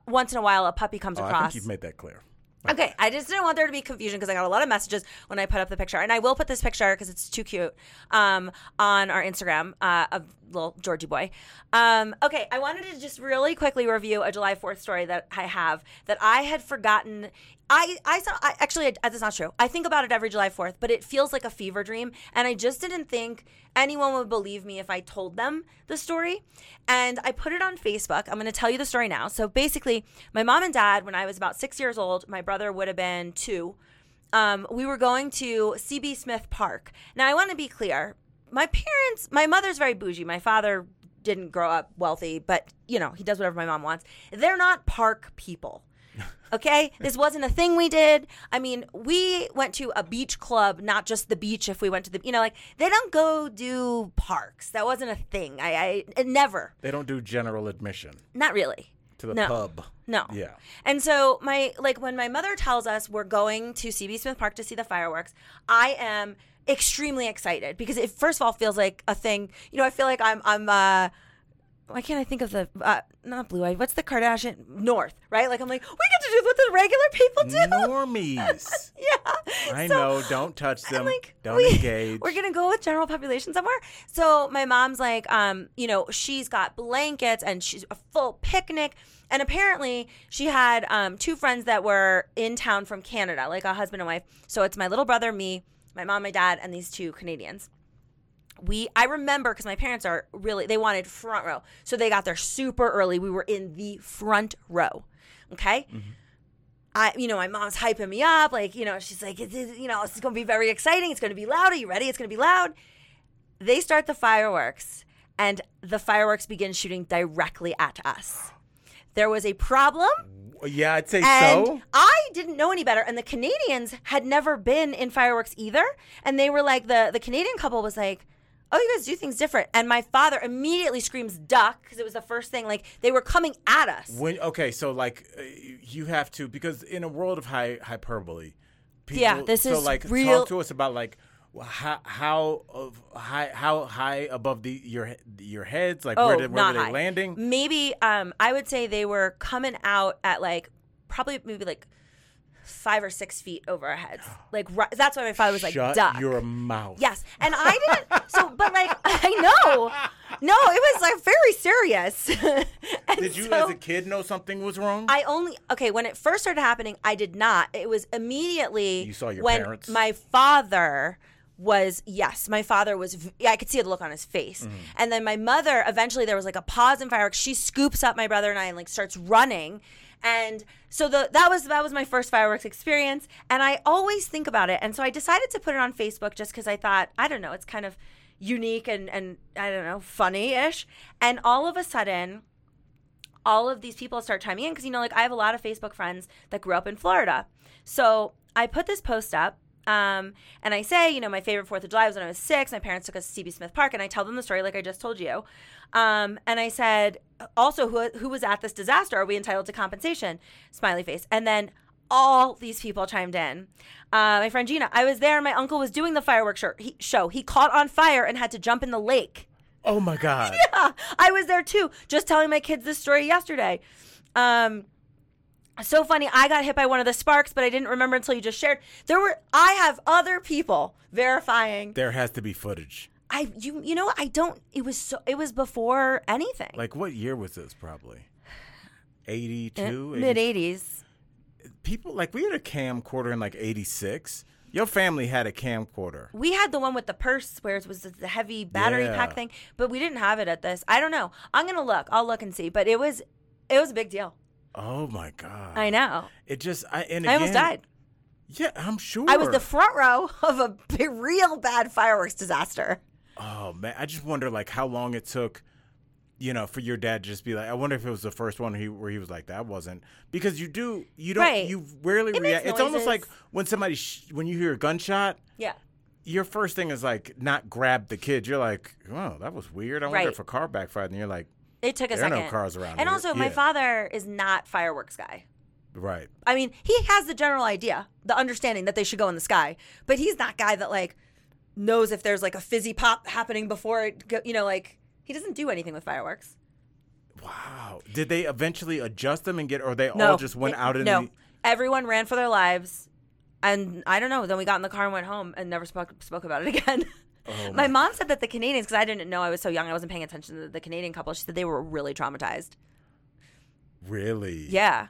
once in a while a puppy comes Oh, I across. think you've made that clear. Okay, I just didn't want there to be confusion because I got a lot of messages when I put up the picture, and I will put this picture because it's too cute um, on our Instagram uh, of little Georgie boy. Um, okay, I wanted to just really quickly review a July Fourth story that I have that I had forgotten. I I saw I, actually I, that's not true. I think about it every July Fourth, but it feels like a fever dream, and I just didn't think anyone would believe me if I told them the story. And I put it on Facebook. I'm going to tell you the story now. So basically, my mom and dad, when I was about six years old, my brother would have been two. Um, we were going to CB Smith Park. Now, I want to be clear. My parents, my mother's very bougie. My father didn't grow up wealthy, but you know he does whatever my mom wants. They're not park people. <laughs> Okay, this wasn't a thing we did. I mean, we went to a beach club, not just the beach. If we went to the, you know, like they don't go do parks. That wasn't a thing. I, I it never, They don't do general admission not really. to the No. pub. No. Yeah. And so my like when my mother tells us we're going to CB Smith Park to see the fireworks, I am extremely excited because it first of all feels like a thing. You know, I feel like I'm I'm uh why can't I think of the uh, not Blue Ivy? What's the Kardashian North? Right? Like I'm like we get to do what the regular people do. Normies. <laughs> yeah. I So- know. Don't touch them. like, don't we, engage. We're gonna go with general population somewhere. So my mom's like, um, you know, she's got blankets and she's a full picnic. And apparently she had um, two friends that were in town from Canada, like a husband and wife. So it's my little brother, me, my mom, my dad, and these two Canadians. We I remember because my parents are really they wanted front row. So they got there super early. We were in the front row. Okay. Mm-hmm. I, you know, my mom's hyping me up. Like, you know, she's like, you know, it's going to be very exciting. It's going to be loud. Are you ready? It's going to be loud. They start the fireworks, and the fireworks begin shooting directly at us. There was a problem, yeah, I'd say and so. I didn't know any better. And the Canadians had never been in fireworks either, and they were like, the the Canadian couple was like. Oh, you guys do things different. And my father immediately screams duck because it was the first thing. Like they were coming at us. When okay, so like uh, you have to because in a world of high hyperbole, people, Yeah, this so is like real- talk to us about like how how high how high above the your your heads like Oh, where, did, where were they high. landing? Maybe um, I would say they were coming out at like probably maybe like five or six feet over our heads. <gasps> Like ri- that's why my father was like, Shut "Duck." your mouth. Yes, and I didn't. So, but like <laughs> I know, no, it was like very serious. <laughs> Did you so- as a kid know something was wrong? I only okay when it first started happening. I did not. It was immediately You saw your when parents? my father was yes, my father was. v- Yeah, I could see the look on his face, Mm-hmm. and then my mother. Eventually, there was like a pause in fireworks. She scoops up my brother and I and like starts running, and so the that was that was my first fireworks experience, and I always think about it, and so I decided to put it on Facebook just because I thought I don't know, it's kind of unique and and I don't know, funny ish, and all of a sudden all of these people start chiming in because you know like i have a lot of facebook friends that grew up in florida so i put this post up um, and i say you know my favorite fourth of july was when i was six my parents took us to cb smith park and i tell them the story like i just told you um, and i said also who, who was at this disaster are we entitled to compensation smiley face and then all these people chimed in. Uh, my friend Gina, I was there. My uncle was doing the fireworks show. He, caught on fire and had to jump in the lake. oh my god. <laughs> Yeah, I was there too, just telling my kids this story yesterday. Um, so funny. I got hit by one of the sparks, but I didn't remember until you just shared. There were. I have other people verifying. There has to be footage. I you you know I don't. It was so. It was before anything. Like what year was this? Probably. Eh, 82 Mid eighties. people like we had a camcorder in like 86 your family had a camcorder We had the one with the purse where it was the heavy battery Yeah. pack thing, but we didn't have it at this. I don't know. I'm gonna look. I'll look and see. But it was it was a big deal. Oh my god I know. it just i and I almost died. yeah i'm sure I was the front row of a <laughs> big, real bad fireworks disaster. oh man i just wonder like how long it took you know for your dad to just be like i wonder if it was the first one he, where he was like that wasn't because you do you don't Right. you rarely It react it's almost like when somebody sh- when you hear a gunshot Yeah. your first thing is like not grab the kid you're like oh that was weird i wonder Right. if a car backfired and you're like It took a There are no second. cars around And here. also, my father is not fireworks guy. right I mean, he has the general idea, the understanding that they should go in the sky, but he's not guy that like knows if there's like a fizzy pop happening before it. Go, you know, like he doesn't do anything with fireworks. Wow. Did they eventually adjust them and get, or they No, all just went It- out in no. the? Everyone ran for their lives, and I don't know. Then we got in the car and went home and never spoke spoke about it <laughs> again. Oh my mom said that the Canadians, because I didn't know I was so young, I wasn't paying attention to the Canadian couple. She said they were really traumatized. Really? Yeah.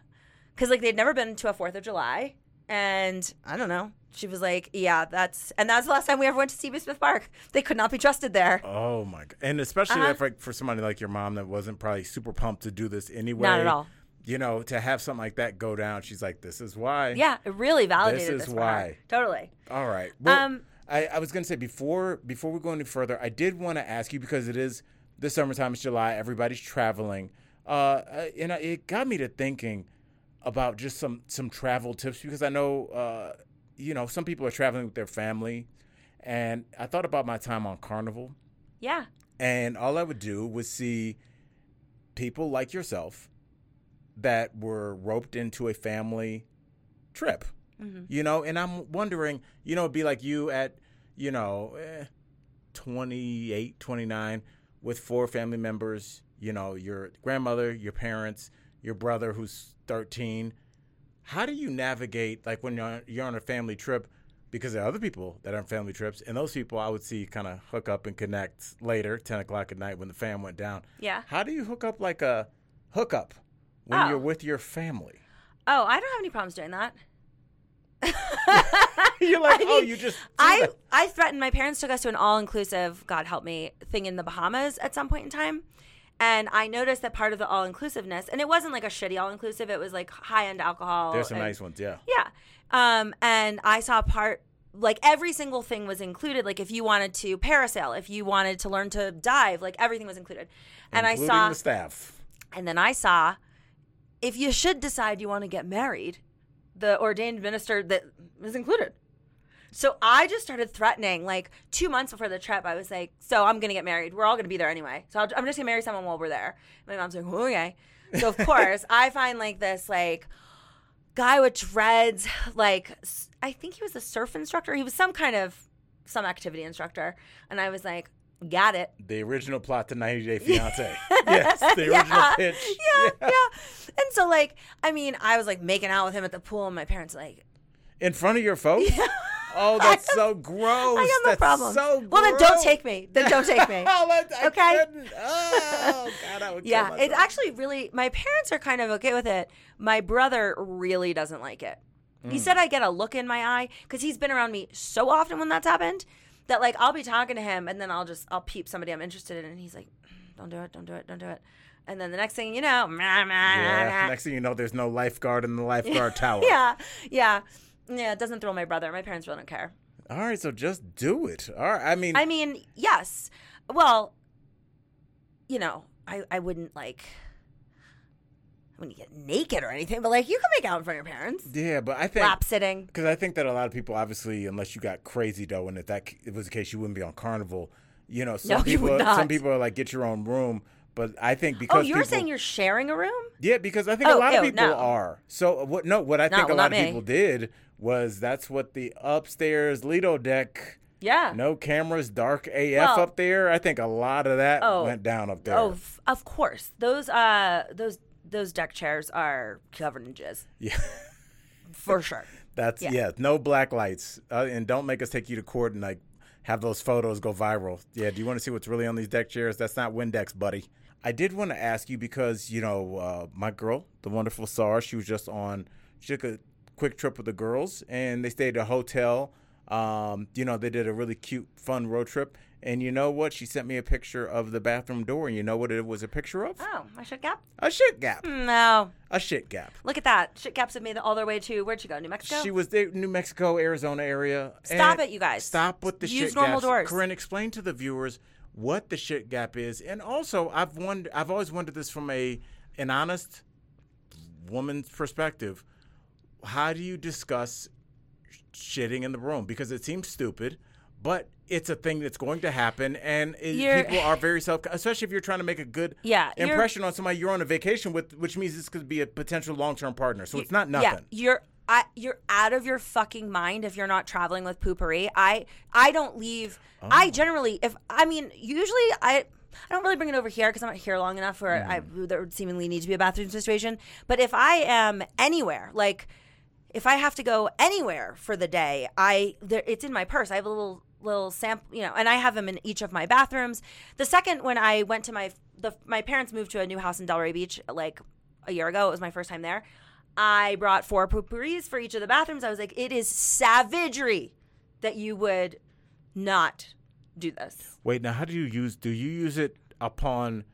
Because, like, they'd never been to a 4th of July. And I don't know. She was like, yeah, that's, and that's the last time we ever went to CB Smith Park. They could not be trusted there. Oh my god! And especially Uh-huh. if, like, for somebody like your mom that wasn't probably super pumped to do this anyway. Not at all. You know, to have something like that go down, she's like, "This is why." Yeah, it really validated is this, for her. why. Totally. All right. Well, Um, I, I was gonna say before before we go any further, I did want to ask you because it is the summertime. It's July. Everybody's traveling. Uh, uh, and I, it got me to thinking. about just some some travel tips because I know uh, you know some people are traveling with their family, and I thought about my time on Carnival, Yeah. and all I would do was see people like yourself that were roped into a family trip, Mhm. you know, and I'm wondering, you know, it'd be like you at, you know, eh, 28, 29 with four family members, you know, your grandmother, your parents, your brother who's 13. How do you navigate like when you're, you're on a family trip? Because there are other people that are on family trips, and those people I would see kind of hook up and connect later, 10 o'clock at night when the fam went down. Yeah. How do you hook up like a hookup when Oh. you're with your family? Oh, I don't have any problems doing that. <laughs> You're like, I oh, mean, you just. I that." I threatened. My parents took us to an all inclusive, God help me, thing in the Bahamas at some point in time, and I noticed that part of the all inclusiveness, and it wasn't like a shitty all inclusive. It was like high end alcohol. There's some and- nice ones, yeah. Yeah. Um, and I saw part like every single thing was included. Like if you wanted to parasail, if you wanted to learn to dive, like everything was included. And Including I saw the staff. and then I saw if you should decide you want to get married, the ordained minister that was included. So I just started threatening, like two months before the trip. I was like, "So I'm gonna get married. We're all gonna be there anyway. So I'll, I'm just gonna marry someone while we're there." My mom's like, "Okay." So of <laughs> course I find like this like guy with dreads, like I think he was a surf instructor. He was some kind of some activity instructor, and I was like, "Got it." The original plot to 90 Day <laughs> Fiance. yes, the original <laughs> Yeah. pitch. yeah, yeah. And so, like, I mean, I was like making out with him at the pool, and my parents like, In front of your folks? Oh, <laughs> that's so gross. I got no that's problem. So well, then don't take me. Then don't take me. oh, that- I Okay? couldn't. Oh, God, I would kill yeah, it's actually really. My parents are kind of okay with it. My brother really doesn't like it. Mm. He said I get a look in my eye because he's been around me so often when that's happened that like I'll be talking to him and then I'll just I'll peep somebody I'm interested in and he's like, "Mm, "Don't do it, don't do it, don't do it." And then the next thing you know, <laughs> Yeah. Next thing you know, there's no lifeguard in the lifeguard <laughs> tower. yeah, yeah, yeah. It doesn't thrill my brother. My parents really don't care. All right, so just do it. All right. I mean, I mean, yes. Well, you know, I, I wouldn't like I wouldn't get naked or anything, but like you can make out in front of your parents. yeah, but I think Lap sitting. Because I think that a lot of people, obviously, unless you got crazy dough, and if that c- was the case, you wouldn't be on Carnival. You know, some No, you people, would not. some people are like, get your own room. But I think because Oh, you're people, saying you're sharing a room? yeah, because I think Oh, a lot of ew, people no. are. So what? No, what I No, think a well, lot not of me. people did was that's what the upstairs Lido deck. Yeah. No cameras, dark AF Well- up there. I think a lot of that Oh. went down up there. Oh, f- of course. Those uh those those deck chairs are covered in jizz yeah. <laughs> for sure. That's yeah. Yeah. no black lights, uh, and don't make us take you to court and like have those photos go viral. Yeah, do you want to see what's really on these deck chairs? That's not Windex, buddy. I did want to ask you because you know uh, my girl, the wonderful Sarah, she was just on. She took a quick trip with the girls, and they stayed at a hotel. Um, you know, they did a really cute, fun road trip. And you know what? She sent me a picture of the bathroom door, and you know what it was a picture of? Oh, a shit gap? A shit gap. Mm, no. A shit gap. Look at that. Shit gaps have made it all their way to where'd she go? New Mexico? She was there, New Mexico, Arizona area. Stop it, you guys. Stop with the Use shit normal gaps. doors. Corinne, explain to the viewers what the shit gap is, and also I've wondered, I've always wondered this from a an honest woman's perspective. How do you discuss shitting in the room? Because it seems stupid, but it's a thing that's going to happen, and it, people are very self, especially if you're trying to make a good <laughs> Yeah, impression on somebody you're on a vacation with, which means this could be a potential long term partner. So it's not nothing. Yeah, you're I, you're out of your fucking mind if you're not traveling with Poo-Pourri. I I don't leave. Oh. I generally, if I mean, usually I. I don't really bring it over here because I'm not here long enough I, Mm. there would seemingly need to be a bathroom situation. But if I am anywhere, like if I have to go anywhere for the day, I there, it's in my purse. I have a little little sample, you know, and I have them in each of my bathrooms. The second when I went to my the my parents moved to a new house in Delray Beach like a year ago. It was my first time there. I brought four Poo-Pourris for each of the bathrooms. I was like, it is savagery that you would not do this. Wait, now how do you use? Do you use it upon?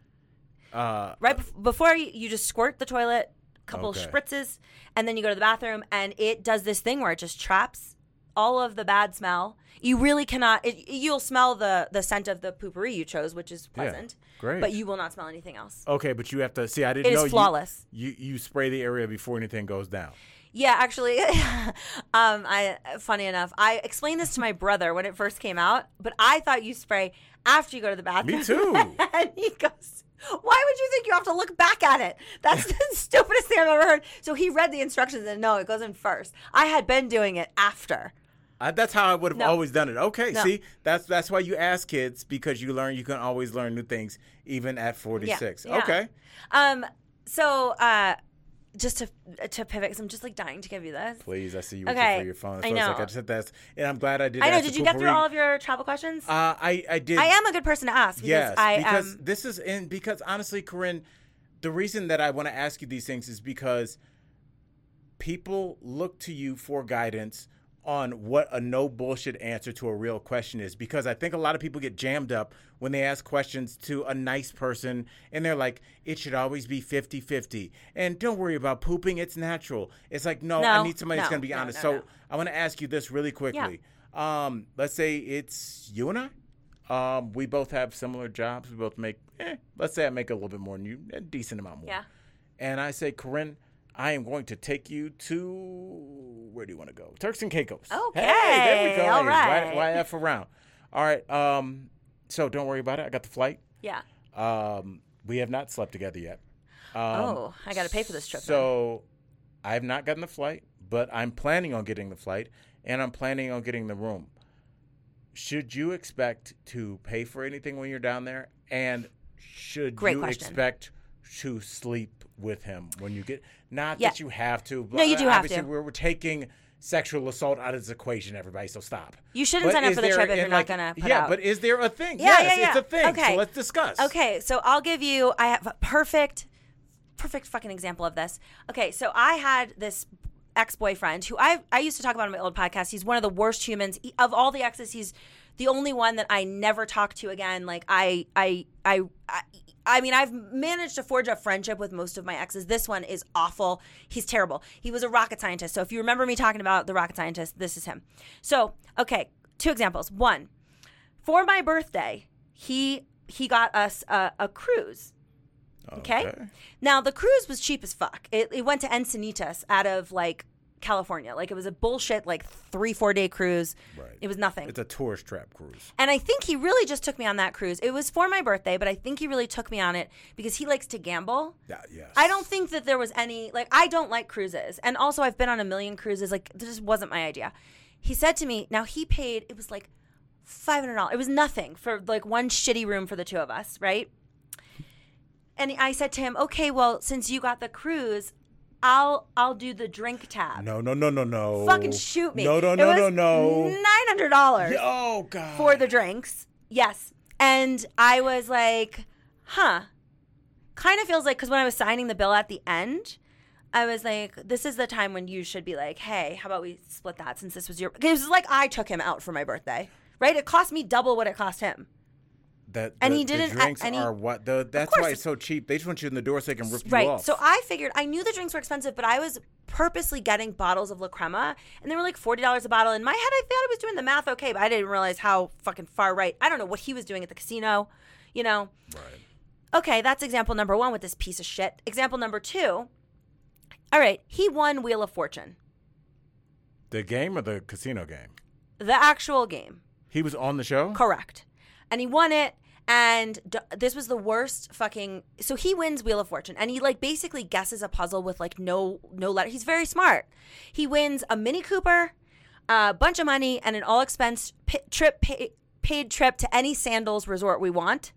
Uh, Right bef- before you, you just squirt the toilet, couple Okay. spritzes, and then you go to the bathroom, and it does this thing where it just traps all of the bad smell. You really cannot. It, you'll smell the the scent of the Poo-Pourri you chose, which is pleasant. Yeah, great. But you will not smell anything else. Okay, but you have to see. I didn't It is know you- flawless. You, you spray the area before anything goes down. Yeah, actually, <laughs> um, I funny enough, I explained this to my brother when it first came out, but I thought you spray after you go to the bathroom. Me too. <laughs> and he goes, "Why would you think you have to look back at it? That's <laughs> the stupidest thing I've ever heard." So he read the instructions and no, it goes in first. I had been doing it after. I, that's how I would have No. always done it. Okay, No. see, that's that's why you ask kids because you learn. You can always learn new things even at forty six. Yeah. Okay, Um. So, uh, just to to pivot, because I'm just like dying to give you this. please. I see you Okay, for your phone. So I it's like know. I just said that, and I'm glad I did. I know. Did you get through all of your travel questions? Uh, I I did. I am a good person to ask because Yes, I because um. this is and because honestly, Corinne, the reason that I want to ask you these things is because people look to you for guidance on what a no bullshit answer to a real question is because I think a lot of people get jammed up when they ask questions to a nice person and they're like it should always be 50-50 and don't worry about pooping it's natural. It's like no, I need somebody that's going to be no, honest. no, so no. I want to ask you this really quickly. Um let's say it's you and I um, we both have similar jobs. We both make, eh, let's say I make a little bit more than you, a decent amount more. Yeah. And I say, Corinne, I am going to take you to where do you want to go? Turks and Caicos. Okay, Hey, there we go. all right. Why, why F around? All right. Um, so don't worry about it. I got the flight. Yeah. Um, we have not slept together yet. Um, oh, I got to pay for this trip. then. So I have not gotten the flight, but I'm planning on getting the flight and I'm planning on getting the room. Should you expect to pay for anything when you're down there? And should Great you question. expect to sleep with him when you get not Yeah. that you have to, but No, you do uh, have to we're, we're taking sexual assault out of this equation, everybody, so stop. You shouldn't But sign up for the there- trip if you're not gonna put Yeah, out- but is there a thing? Yeah, yes, yeah, it's a thing. Okay. So let's discuss. Okay, so I'll give you. I have a perfect, perfect fucking example of this. Okay, so I had this ex-boyfriend who I I used to talk about on my old podcast. He's one of the worst humans He- of all the exes. He's the only one that I never talked to again. Like I I I. I I mean, I've managed to forge a friendship with most of my exes. This one is awful. He's terrible. He was a rocket scientist. So if you remember me talking about the rocket scientist, this is him. So, okay, two examples. One, for my birthday, he he got us a, a cruise. Okay? Now the cruise was cheap as fuck. It, it went to Ensenada out of like California. Like it was a bullshit like three four day cruise. Right. It was nothing. It's a tourist trap cruise. And I think he really just took me on that cruise. It was for my birthday, but I think he really took me on it because he likes to gamble. Yeah, yes. I don't think that there was any like I don't like cruises. And also I've been on a million cruises. Like this just wasn't my idea. He said to me, now he paid it was like five hundred dollars. It was nothing for like one shitty room for the two of us, right? And I said to him, Okay, well, since you got the cruise, I'll I'll do the drink tab. No, no, no, no, no. Fucking shoot me. No, no, no, no, no. Nine hundred dollars Oh God. for the drinks. Yes. And I was like, huh. Kind of feels like, because when I was signing the bill at the end, I was like, this is the time when you should be like, hey, how about we split that since this was your. It was like I took him out for my birthday, right? It cost me double what it cost him. That And the- he didn't- The drinks and he- are what the. That's why it's so cheap. They just want you in the door so they can rip you Right. off. So I figured, I knew the drinks were expensive, but I was purposely getting bottles of La Crema, and they were like $40 a bottle. In my head, I thought I was doing the math okay, but I didn't realize how fucking far right. I don't know what he was doing at the casino, you know? right. Okay, that's example number one with this piece of shit. Example number two. All right, he won Wheel of Fortune, The game or the casino game? the actual game. He was on the show. Correct. And he won it. And d- this was the worst fucking. So he wins Wheel of Fortune, and he like basically guesses a puzzle with like no no letter. He's very smart. He wins a Mini Cooper, a bunch of money, and an all expense pi- trip pay, paid trip to any sandals resort we want.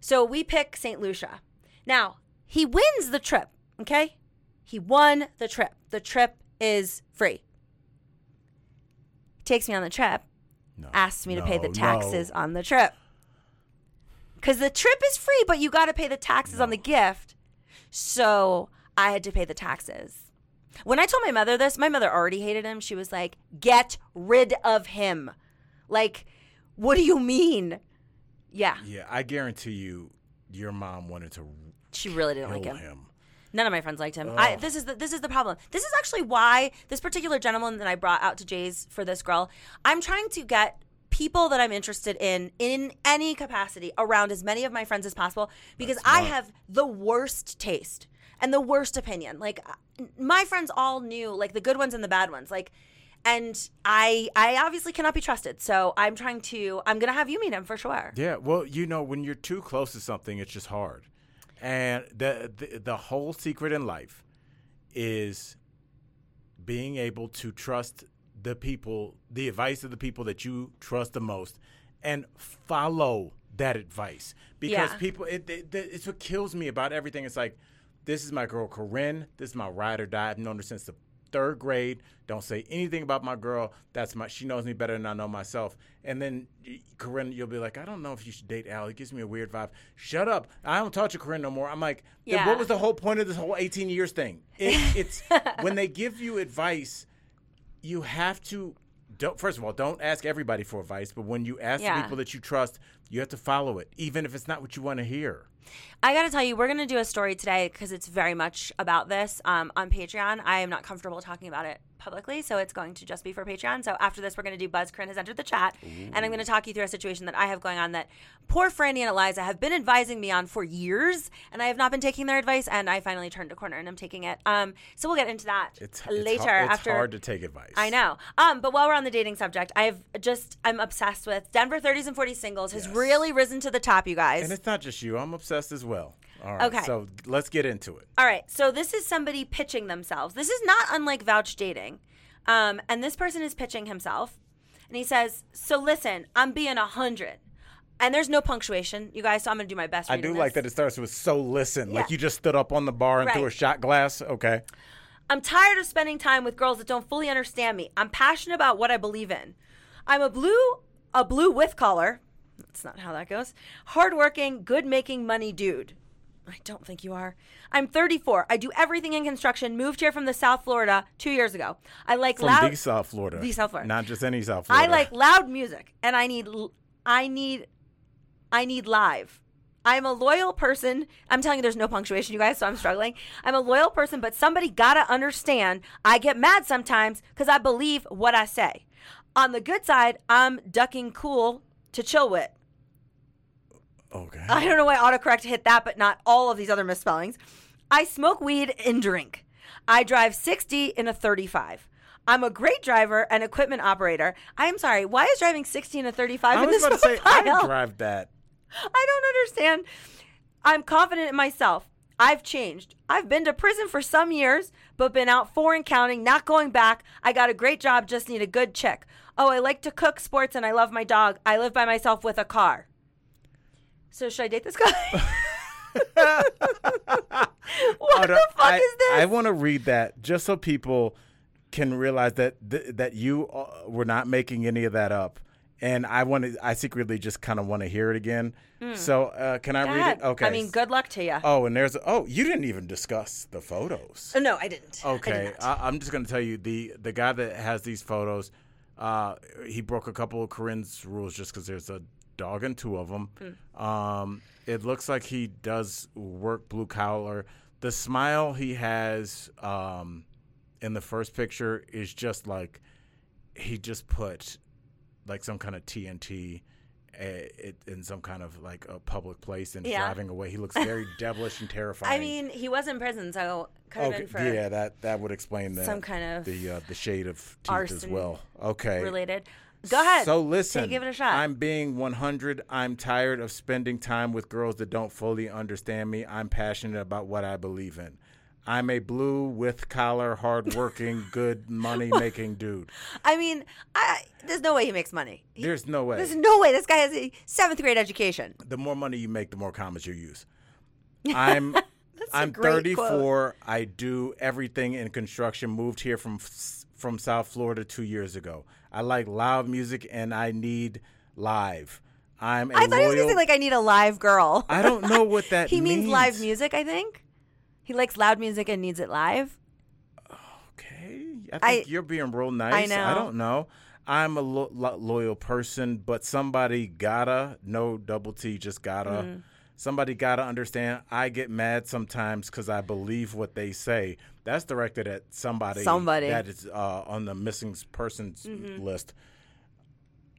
So we pick St. Lucia. Now he wins the trip. Okay, he won the trip. The trip is free. Takes me on the trip No. asks me to pay the taxes no. on the trip. Because the trip is free, but you got to pay the taxes on the gift. So I had to pay the taxes. When I told my mother this, my mother already hated him. She was like, get rid of him. Like, what do you mean? Yeah, Yeah, I guarantee you, your mom wanted to she really didn't like him. him. None of my friends liked him. I, this is the this is the problem. This is actually why this particular gentleman that I brought out to Jay's for this girl. I'm trying to get people that I'm interested in in any capacity around as many of my friends as possible because I have the worst taste and the worst opinion. Like my friends all knew like the good ones and the bad ones. Like and I I obviously cannot be trusted. So I'm trying to I'm going to have you meet him for sure. Yeah, well, you know, when you're too close to something, it's just hard. And the the, the whole secret in life is being able to trust the people, the advice of the people that you trust the most, and follow that advice. Because Yeah. people, it, it, it's what kills me about everything. It's like, this is my girl Corinne. This is my ride or die. I've known her since the third grade. Don't say anything about my girl. That's my. She knows me better than I know myself. And then Corinne, you'll be like, I don't know if you should date Al. He gives me a weird vibe. Shut up. I don't talk to Corinne no more. I'm like, Yeah. what was the whole point of this whole 18 years thing? It, it's <laughs> when they give you advice, you have to. Don't, first of all, don't ask everybody for advice, but when you ask the Yeah. people that you trust, you have to follow it, even if it's not what you want to hear. I got to tell you, we're going to do a story today because it's very much about this um, on Patreon. I am not comfortable talking about it publicly, so it's going to just be for Patreon. So after this, we're going to do Buzz Corinne has entered the chat, and I'm going to talk you through a situation that I have going on that poor Franny and Eliza have been advising me on for years, and I have not been taking their advice, and I finally turned a corner and I'm taking it. Um, so we'll get into that It's later. It's, it's after hard to take advice. I know. Um, but while we're on the dating subject, I've just I'm obsessed with Denver 30s and 40 singles has Yes. really risen to the top, you guys. And it's not just you. I'm obsessed as well. All right. Okay. So let's get into it. All right, so this is somebody pitching themselves. This is not unlike vouch dating. Um, and this person is pitching himself. And he says, So listen, I'm being a 100. And there's no punctuation, you guys, so I'm going to do my best. I do like that it starts with so listen. Like you just stood up on the bar and threw a shot glass. Okay. I'm tired of spending time with girls that don't fully understand me. I'm passionate about what I believe in. I'm a blue, a blue with collar. That's not how that goes. Hardworking, good making money dude. I don't think you are. I'm 34. I do everything in construction. Moved here from the South Florida two years ago. I like From loud. the South Florida. The South Florida. Not just any South Florida. I like loud music, and I need, I need, I need live. I'm a loyal person. I'm telling you, there's no punctuation, you guys, so I'm struggling. I'm a loyal person, but somebody gotta understand. I get mad sometimes because I believe what I say. On the good side, I'm ducking cool to chill with. Okay. I don't know why autocorrect hit that, but not all of these other misspellings. I smoke weed and drink. I drive 60 in a 35. I'm a great driver and equipment operator. I'm sorry, why is driving 60 in a 35 I in was this about to say? I <laughs> drive that. I don't understand. I'm confident in myself. I've changed. I've been to prison for some years, but been out four and counting, not going back. I got a great job, just need a good chick. Oh, I like to cook sports and I love my dog. I live by myself with a car. So should I date this guy? <laughs> <laughs> what the fuck I, is this? I want to read that just so people can realize that th- that you uh, were not making any of that up. And I want to. I secretly just kind of want to hear it again. So uh, can I. Read it? Okay. I mean, good luck to you. Oh, and there's. Oh, you didn't even discuss the photos. no, I didn't. Okay. I, I'm just going to tell you the the guy that has these photos, uh, he broke a couple of Corinne's rules just because there's a dog and two of them. Hmm. Um, it looks like he does work blue collar. The smile he has um, in the first picture is just like he just put like some kind of TNT. uh, it, in some kind of like a public place and Yeah. driving away. He looks <laughs> very devilish and terrifying. I mean, he was in prison, so Okay, yeah, that that would explain the some kind of the uh, the shade of teeth as well. Okay, related. Go ahead. So listen, give it a shot. I'm being 100. I'm tired of spending time with girls that don't fully understand me. I'm passionate about what I believe in. I'm a blue with collar, hardworking, <laughs> good money making dude. <laughs> I mean, I, there's no way he makes money. He- There's no way. There's no way this guy has a seventh grade education. the more money you make, the more commas you use. <laughs> I'm I'm great quote. 34. I do everything in construction. Moved here from from South Florida two years ago. I like loud music and I need live. I'm a I thought he was gonna say like I need a live girl. I don't know <laughs> what that he means means. live music. I think he likes loud music and needs it live. Okay, I think I- you're being real nice. I know. I don't know. I'm a lo- lo- loyal person, but somebody gotta no double T just gotta Mm. Somebody got to understand. I get mad sometimes because I believe what they say. That's directed at somebody. Somebody. that is uh, on the missing persons Mm-hmm. list.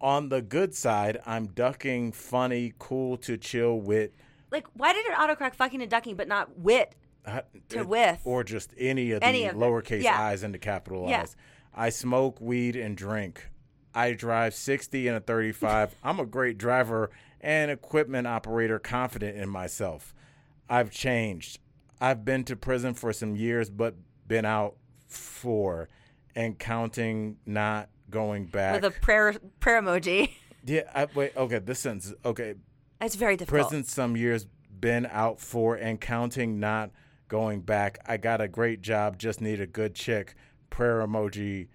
On the good side, I'm ducking, funny, cool to chill with. Like, why did it autocorrect fucking and ducking, but not wit? uh, To it- with. or just any of Any the of lowercase Yeah. i's into capital Yeah. I's. I smoke weed and drink. I drive 60 and a 35. I'm a great driver and equipment operator, confident in myself. I've changed. I've been to prison for some years, but been out for and counting, not going back. With a prayer prayer emoji. <laughs> yeah, I, wait. Okay, this sentence. Okay, It's very difficult. prison some years been out for and counting not going back i got a great job just need a good chick prayer emoji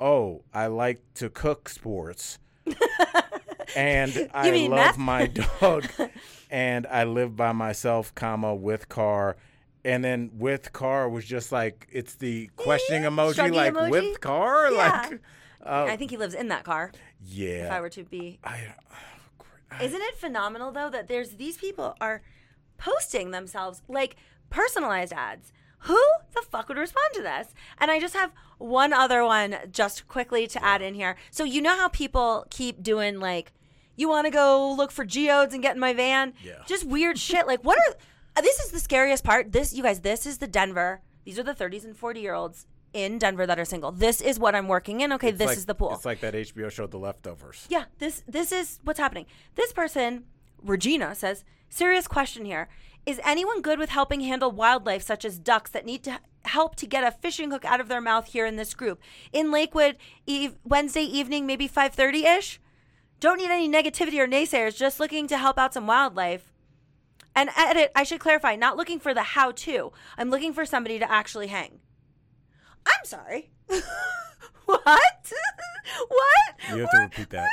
oh i like to cook sports <laughs> and <laughs> i love my dog <laughs> and i live by myself comma with car and then with car was just like it's the questioning emoji Shrugging like emoji? with car Yeah. like uh, I think he lives in that car. yeah If I were to be I, Isn't it phenomenal though that there's these people are posting themselves like personalized ads? Who the fuck would respond to this? And I just have one other one just quickly to add in here. So you know how people keep doing like you want to go look for geodes and get in my van? Yeah. Just weird shit. Like what are uh, this is the scariest part. This you guys, this is the Denver. These are the 30s and 40 year olds in Denver that are single. This is what I'm working in. Okay, it's this like- is the pool. it's like that hbo show the leftovers Yeah, this this is what's happening. This person, Regina, says, serious question here. Is anyone good with helping handle wildlife such as ducks that need to help to get a fishing hook out of their mouth here in this group? In Lakewood, eve- Wednesday evening, maybe 5:30ish? Don't need any negativity or naysayers, just looking to help out some wildlife. And edit, I should clarify, not looking for the how to. I'm looking for somebody to actually hang. I'm sorry. <laughs> what? <laughs> what? You have to repeat that.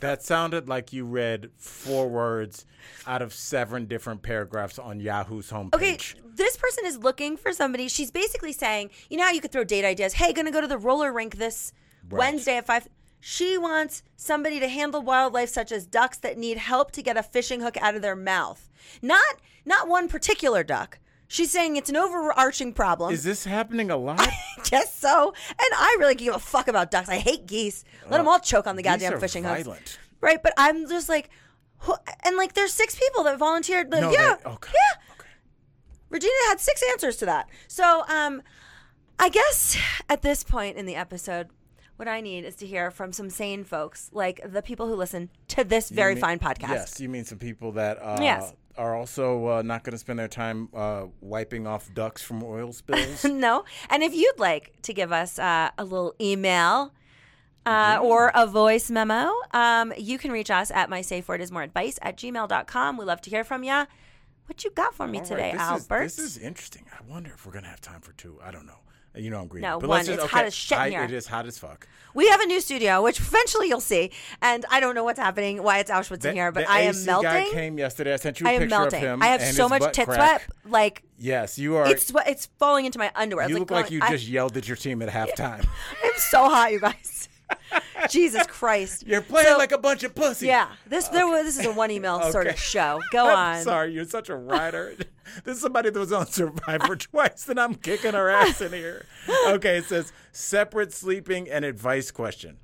that sounded like you read four words out of seven different paragraphs on Yahoo's homepage. Okay, this person is looking for somebody. She's basically saying, you know how you could throw date ideas. Hey, gonna go to the roller rink this Right. Wednesday at five. She wants somebody to handle wildlife such as ducks that need help to get a fishing hook out of their mouth. Not not one particular duck. She's saying it's an overarching problem. Is this happening a lot? <laughs> Guess so. And I really give a fuck about ducks. I hate geese. Let them all choke on the goddamn fishing hooks. violent. Right, but I'm just like, and like, there's six people that volunteered. Like, No, yeah, they- okay. yeah. Okay. Regina had six answers to that. So, um, I guess at this point in the episode, what I need is to hear from some sane folks, like the people who listen to this You very mean- fine podcast. Yes, you mean some people that uh, Yes. are also uh, not going to spend their time uh, wiping off ducks from oil <laughs> spills. no. And if you'd like to give us uh, a little email uh, or a voice memo, um, you can reach us at my safe word is more advice at gmail.com. We love to hear from you. What you got for me All right, today, this Albert? Is, this is interesting. I wonder if we're going to have time for two. I don't know. You know I'm greedy. No, but one, let's just, it's okay, hot as shit in I- here. It is hot as fuck. we have a new studio, which eventually you'll see. And I don't know what's happening, why it's Auschwitz in here, but I am AC melting. guy came yesterday. I sent you a I picture melting. of him. I have so much tit crack. sweat. Like, Yes, you are. it's it's falling into my underwear. you It's look like you I- just yelled at your team at <laughs> halftime. I'm so hot, you guys. <laughs> Jesus Christ. You're playing So- like a bunch of pussy. Yeah, this there was, this is a one email sort of show. Go I'm on. sorry, you're such a writer. <laughs> this is somebody that was on Survivor <laughs> twice, and I'm kicking her ass in here. Okay, it says separate sleeping and advice question.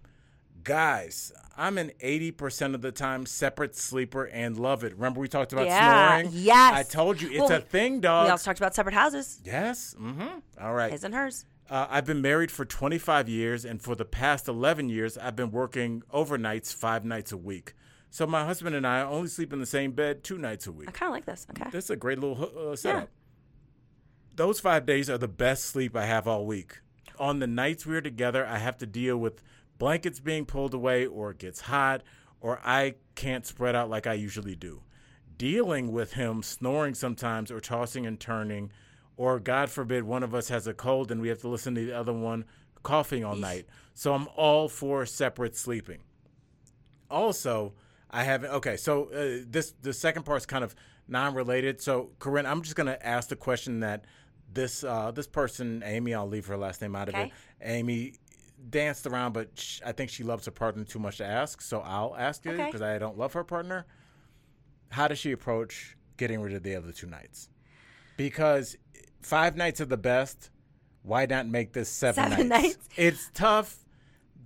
Guys, I'm an 80% of the time separate sleeper and love it. Remember we talked about Yeah, snoring? yes. I told you it's Well, a thing, dog. We also talked about separate houses, yes. Mm-hmm. All right. his and hers. Uh, I've been married for 25 years, and for the past 11 years, I've been working overnights five nights a week. So my husband and I only sleep in the same bed two nights a week. I kind of like this. Okay. This is a great little uh, setup. Those five days are the best sleep I have all week. On the nights we're together, I have to deal with blankets being pulled away, or it gets hot, or I can't spread out like I usually do. Dealing with him snoring sometimes, or tossing and turning, or God forbid one of us has a cold and we have to listen to the other one coughing all night. So I'm all for separate sleeping also i haven't okay so uh, this the second part is kind of non-related so corinne i'm just going to ask the question that this uh, this person amy i'll leave her last name out of it amy danced around but sh- i think she loves her partner too much to ask so i'll ask it Okay. because i don't love her partner how does she approach getting rid of the other two nights? Because five nights are the best. Why not make this seven, Seven nights? nights? It's tough,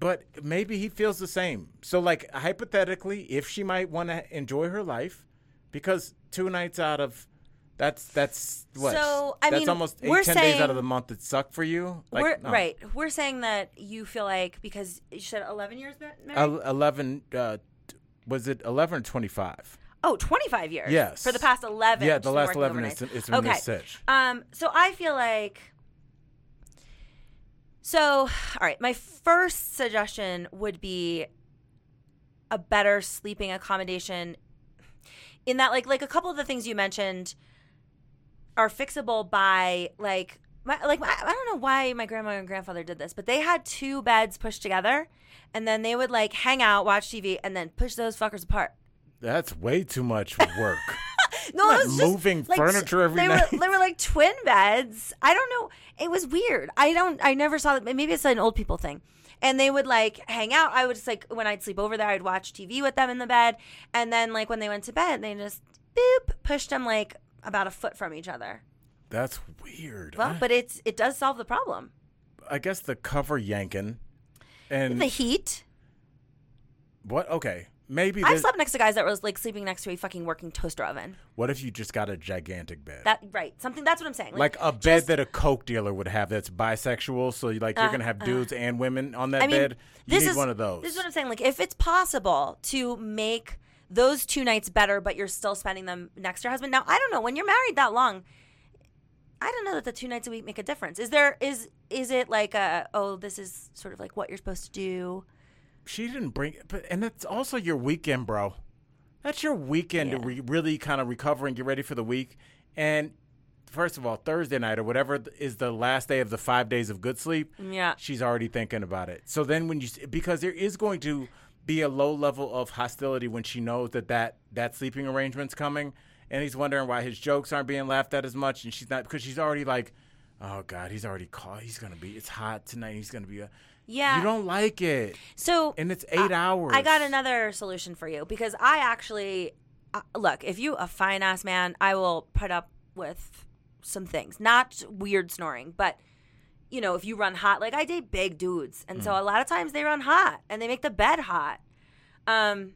but maybe he feels the same. So, like hypothetically, if she might want to enjoy her life, because two nights out of that's that's what So, I that's mean, almost eight ten days out saying- of the month that suck for you. Like, we're no. right. We're saying that you feel like because you said 11 years ma- married. El- Eleven uh, was it eleven or twenty five? oh, 25 years. Yes. For the past 11. Yeah, the last eleven overnight. is it's been okay. Um, so I feel like. So, <sighs> all right, my first suggestion would be a better sleeping accommodation. In that, like, like a couple of the things you mentioned are fixable by like, my, like my, I don't know why my grandma and grandfather did this, but they had two beds pushed together, and then they would like hang out, watch TV, and then push those fuckers apart. That's way too much work. <laughs> <laughs> No, it was just, moving like, furniture every they night. Were, they were like twin beds. I don't know. It was weird. I don't. I never saw that. Maybe it's an old people thing. And they would like hang out. I would just like when I'd sleep over there, I'd watch TV with them in the bed. And then like when they went to bed, they just boop pushed them like about a foot from each other. That's weird. Well, I, but it's it does solve the problem. I guess the cover yanking, and The heat. what? Okay, maybe. I've slept next to guys that was like sleeping next to a fucking working toaster oven. What if you just got a gigantic bed? That right? Something. That's what I'm saying. like a bed just- that a coke dealer would have that's bisexual, so you like you're Uh, gonna have dudes and women on that I mean, bed. You this need is one of those. This is what I'm saying. Like, if it's possible to make those two nights better, but you're still spending them next to your husband. Now, I don't know when you're married that long. I don't know that the two nights a week make a difference. Is there is is it like a oh this is sort of like what you're supposed to do? She didn't bring but and that's also your weekend, bro. That's your weekend to re- really kind of recover and get ready for the week. And first of all, Thursday night or whatever is the last day of the five days of good sleep. Yeah. she's already thinking about it. So then when you because there is going to be a low level of hostility when she knows that that that sleeping arrangement's coming, and he's wondering why his jokes aren't being laughed at as much, and she's not because she's already like, oh god, he's already caught. He's gonna be. It's hot tonight. He's gonna be. A, Yeah. you don't like it, So and it's eight hours. I got another solution for you because I actually uh, look. If you a fine ass man, I will put up with some things. Not weird snoring, but you know, if you run hot, like I date big dudes, and Mm. so a lot of times they run hot and they make the bed hot. Um,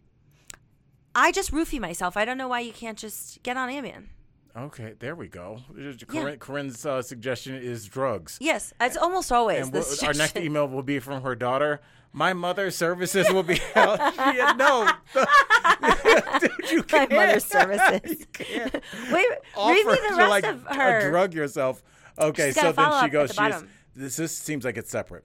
I just roofie myself. I don't know why you can't just get on Ambien. Okay, there we go. Corinne, Corinne's uh, suggestion is drugs. Yes, it's almost always And we'll- our next email will be from her daughter. My mother's services will be <laughs> held. Yeah, no, <laughs> Dude, you My can't. mother's <laughs> services. You can't Wait, read me offer the to, rest like, of her. uh, drug yourself. Okay, She's so then she goes. the She this, this seems like it's separate.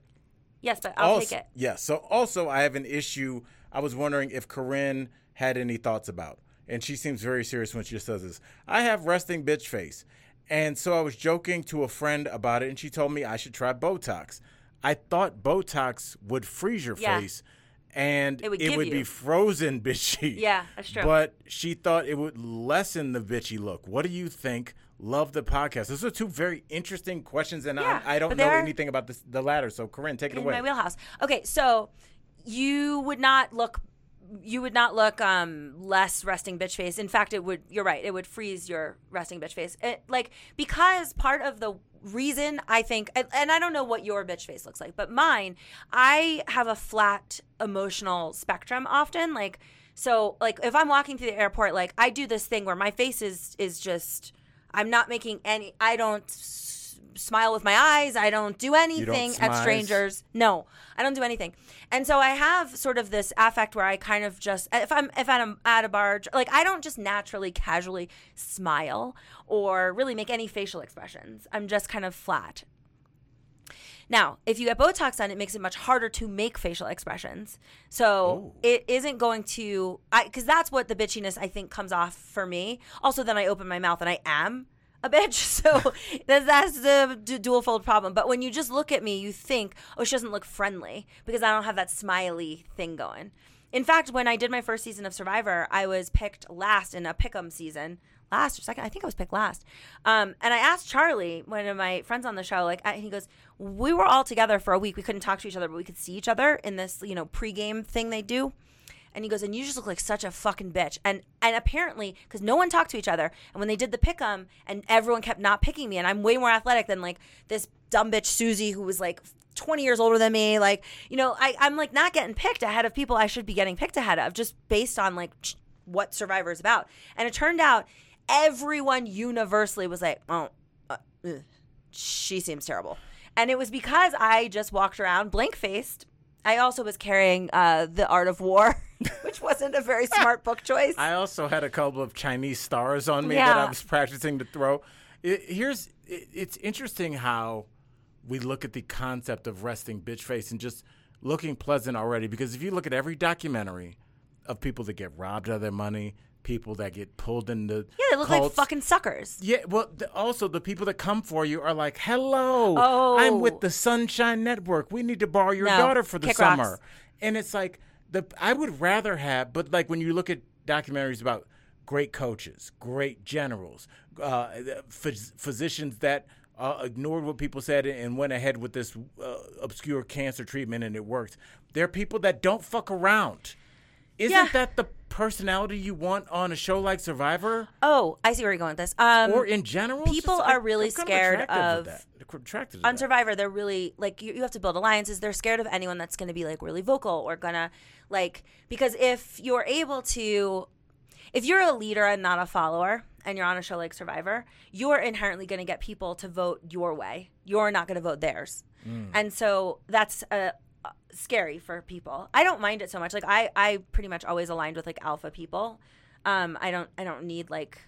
Yes, but I'll also, take it. Yes. So also, I have an issue. I was wondering if Corinne had any thoughts about, and she seems very serious when she says this. I have resting bitch face, and so I was joking to a friend about it, and she told me I should try Botox. I thought Botox would freeze your Yeah. face, and It would give be frozen <laughs> bitchy. Yeah, that's true. But she thought it would lessen the bitchy look. What do you think? Love the podcast. Those are two very interesting questions, and Yeah, I, I don't know anything about this, the latter. So, Corinne, take it in away. my wheelhouse. Okay, so you would not look you would not look um less resting bitch face. In fact, it would you're right. It would freeze your resting bitch face. It, like because part of the reason I think and, I don't know what your bitch face looks like, but mine, I have a flat emotional spectrum often like so like if I'm walking through the airport like I do this thing where my face is is just I'm not making any I don't smile with my eyes. I don't do anything at strangers. No, I don't do anything. And so I have sort of this affect where I kind of just if I'm if I'm at a bar, like I don't just naturally casually smile or really make any facial expressions. I'm just kind of flat. Now, if you get Botox done, it makes it much harder to make facial expressions. So Oh. it isn't going to, I because that's what the bitchiness I think comes off for me. Also, then I open my mouth and I am a bitch. <laughs> So that's, that's the d- dual fold problem. But when you just look at me, you think, oh, she doesn't look friendly because I don't have that smiley thing going. In fact, when I did my first season of Survivor, I was picked last in a pick'em season. Last or second, I think I was picked last. Um, and I asked Charlie, one of my friends on the show, like, I, he goes, "We were all together for a week. We couldn't talk to each other, but we could see each other in this, you know, pregame thing they do." And he goes, and you just look like such a fucking bitch. And and apparently, because no one talked to each other, and when they did the pick 'em, and everyone kept not picking me, and I'm way more athletic than like this dumb bitch Susie who was like 20 years older than me. Like, you know, I, I'm like not getting picked ahead of people I should be getting picked ahead of just based on like what Survivor is about. And it turned out everyone universally was like, oh, uh, she seems terrible. And it was because I just walked around blank faced. I also was carrying uh, The Art of War, <laughs> which wasn't a very smart book choice. I also had a couple of Chinese stars on me that I was practicing to throw. It, here's it, it's interesting how we look at the concept of resting bitch face and just looking pleasant already. Because if you look at every documentary of people that get robbed of their money, people that get pulled into yeah, they look like fucking suckers. yeah, well, the, also the people that come for you are like, "Hello, Oh. I'm with the Sunshine Network. We need to borrow your No, daughter for the kick summer." rocks. And it's like the I would rather have, but like when you look at documentaries about great coaches, great generals, uh, phys- physicians that uh, ignored what people said and went ahead with this uh, obscure cancer treatment and it worked. There are people that don't fuck around. Isn't Yeah. that the personality you want on a show like Survivor? Oh, I see where you're going with this. Um, or in general, people are really scared of- that. Attracted on that. Survivor, they're really like you, you have to build alliances. They're scared of anyone that's going to be like really vocal or gonna like because if you're able to, if you're a leader and not a follower, and you're on a show like Survivor, you're inherently going to get people to vote your way. You're not going to vote theirs, and so that's uh, scary for people. I don't mind it so much. Like I, I pretty much always aligned with like alpha people. Um, I don't, I don't need like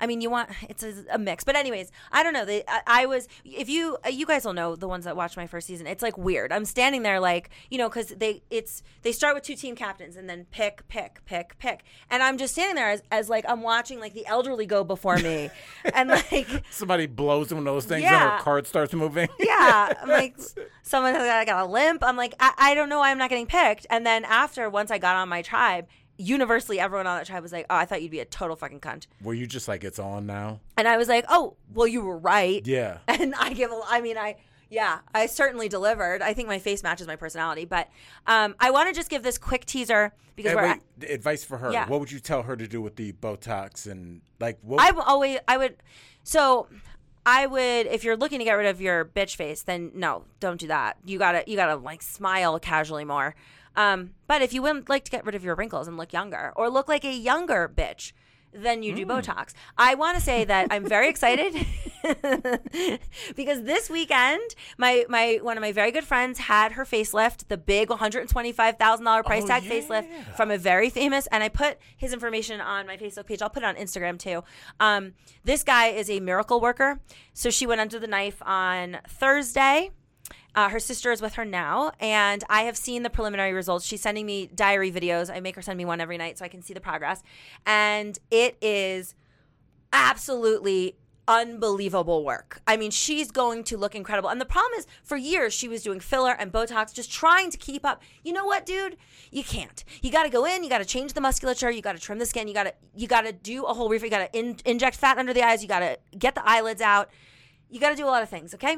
I mean, you want it's a, a mix, but anyways, I don't know. They, I, I was. If you, uh, you guys will know the ones that watched my first season. It's like weird. I'm standing there like you know because they it's they start with two team captains and then pick, pick, pick, pick, and I'm just standing there as, as like I'm watching like the elderly go before me, <laughs> and like Somebody blows one of those things and Yeah. her card starts moving. <laughs> yeah, I'm like <laughs> someone has got, got a limp. I'm like I, I don't know why I'm not getting picked. And then after once I got on my tribe. Universally, everyone on that tribe was like, "Oh, I thought you'd be a total fucking cunt," Were you just like it's on now? and I was like, "Oh, well, you were right." Yeah. <laughs> and I give a, I mean, I, yeah, I certainly delivered. I think my face matches my personality, but um, I want to just give this quick teaser because Hey, we're, wait, the advice for her. Yeah. What would you tell her to do with the Botox and like what? I would always, I would, so I would, if you're looking to get rid of your bitch face, then no, don't do that. You gotta, you gotta like smile casually more. Um, but if you would like to get rid of your wrinkles and look younger or look like a younger bitch, then you do Botox. I want to say that I'm very excited <laughs> because this weekend, my my one of my very good friends had her facelift, the big 125 thousand dollar price Oh, tag yeah. facelift from a very famous, and I put his information on my Facebook page. I'll put it on Instagram too. Um, this guy is a miracle worker, so she went under the knife on Thursday. Uh, her sister is with her now, and I have seen the preliminary results. She's sending me diary videos. I make her send me one every night so I can see the progress. And it is absolutely unbelievable work. I mean, she's going to look incredible. And the problem is, for years, she was doing filler and Botox, just trying to keep up. You know what, dude? You can't. You got to go in. You got to change the musculature. You got to trim the skin. You got to you got to do a whole refit. You got to in, inject fat under the eyes. You got to get the eyelids out. You got to do a lot of things. Okay.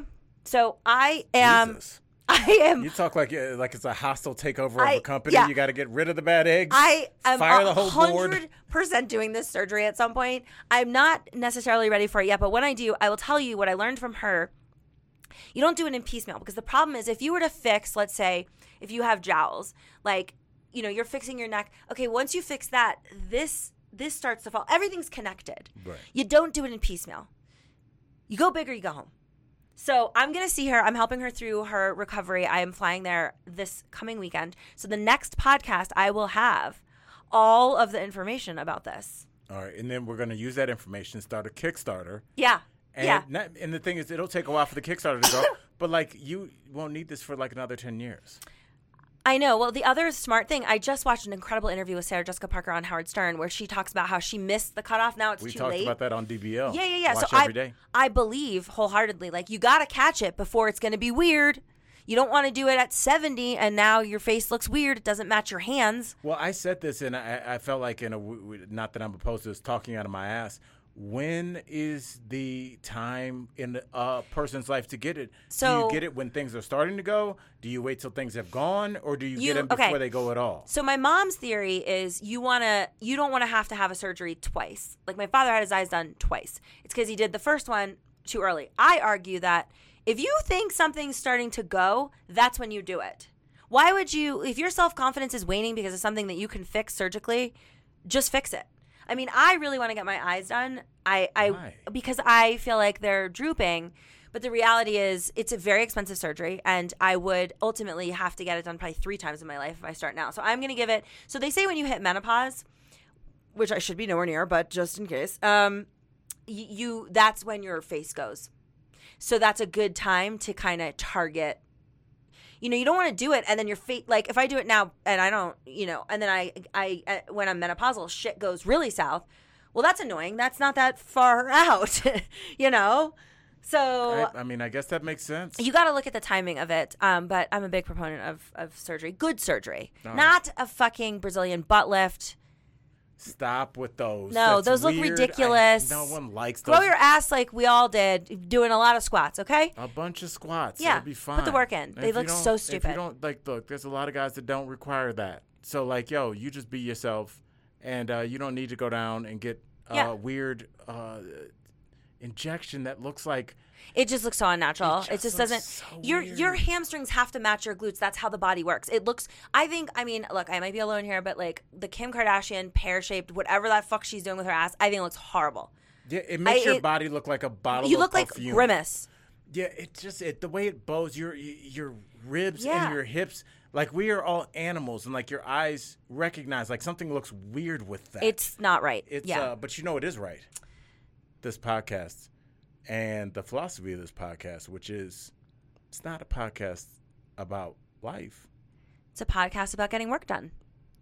So I am. Jesus. <laughs> I am. You talk like uh, like it's a hostile takeover of a company. yeah. You got to get rid of the bad eggs. I am fire the whole board. percent doing this surgery at some point. I'm not necessarily ready for it yet, but when I do, I will tell you what I learned from her. You don't do it in piecemeal because the problem is if you were to fix, let's say, if you have jowls, like you know, you're fixing your neck. Okay, once you fix that, this this starts to fall. Everything's connected. Right. You don't do it in piecemeal. You go big or you go home. So I'm gonna see her. I'm helping her through her recovery. I am flying there this coming weekend. So the next podcast I will have all of the information about this. All right, and then we're going to use that information, start a Kickstarter. Yeah. And yeah. not, and the thing is, it'll take a while for the Kickstarter to go, <coughs> but like you won't need this for like another ten years. I know. Well, the other smart thing, I just watched an incredible interview with Sarah Jessica Parker on Howard Stern where she talks about how she missed the cutoff. Now it's We too talked late. about that on DBL. Yeah, yeah, yeah. Watch so I, day. I believe wholeheartedly, like you got to catch it before it's going to be weird. You don't want to do it at 70 and now your face looks weird. It doesn't match your hands. Well, I said this, and I, I felt like in a not that I'm opposed to this talking out of my ass. When is the time in a person's life to get it? So, do you get it when things are starting to go? Do you wait till things have gone, or do you, You- get them before okay. they go at all? So my mom's theory is you want to you don't want to have to have a surgery twice. Like my father had his eyes done twice. It's cuz he did the first one too early. I argue that if you think something's starting to go, that's when you do it. Why would you if your self-confidence is waning because of something that you can fix surgically, just fix it. I mean, I really want to get my eyes done. I I Why? because I feel like they're drooping. But the reality is, it's a very expensive surgery, and I would ultimately have to get it done probably three times in my life if I start now. So I'm going to give it. So they say when you hit menopause, which I should be nowhere near, but just in case, um, you that's when your face goes. So that's a good time to kind of target. You know, you don't want to do it, and then your face. Like if I do it now, and I don't, you know, and then I, I, when I'm menopausal, shit goes really south. Well, that's annoying. That's not that far <laughs> out, <laughs> you know. So I, I mean, I guess that makes sense. you got to look at the timing of it. Um, but I'm a big proponent of, of surgery, good surgery, not a fucking Brazilian butt lift. Stop with those. No, That's those look weird. I- ridiculous. no one likes those. Grow your ass like we all did, doing a lot of squats. Okay. a bunch of squats. Yeah, It'll be put the work in. They if look so If stupid. you don't like, look, there's a lot of guys that don't require that. So like, yo, you just be yourself, and uh, you don't need to go down and get a Yeah. weird uh, injection that looks like. It just looks so unnatural. It It just just, doesn't. so your your hamstrings have to match your glutes. That's how the body works. It looks. I think. I mean, look. I might be alone here, but like the Kim Kardashian pear shaped, whatever that fuck she's doing with her ass, I think it looks horrible. Yeah, it makes I- your it- body look like a bottle. You look like grimace. Yeah, it just it the way it bows your your ribs Yeah. and your hips. Like we are all animals, and like your eyes recognize like something looks weird with that. It's not right. It's yeah. uh, but you know it is right. This podcast and the philosophy of this podcast, which is it's not a podcast about life. It's a podcast about getting work done.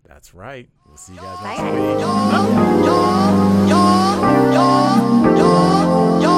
That's right. We'll see you guys next week.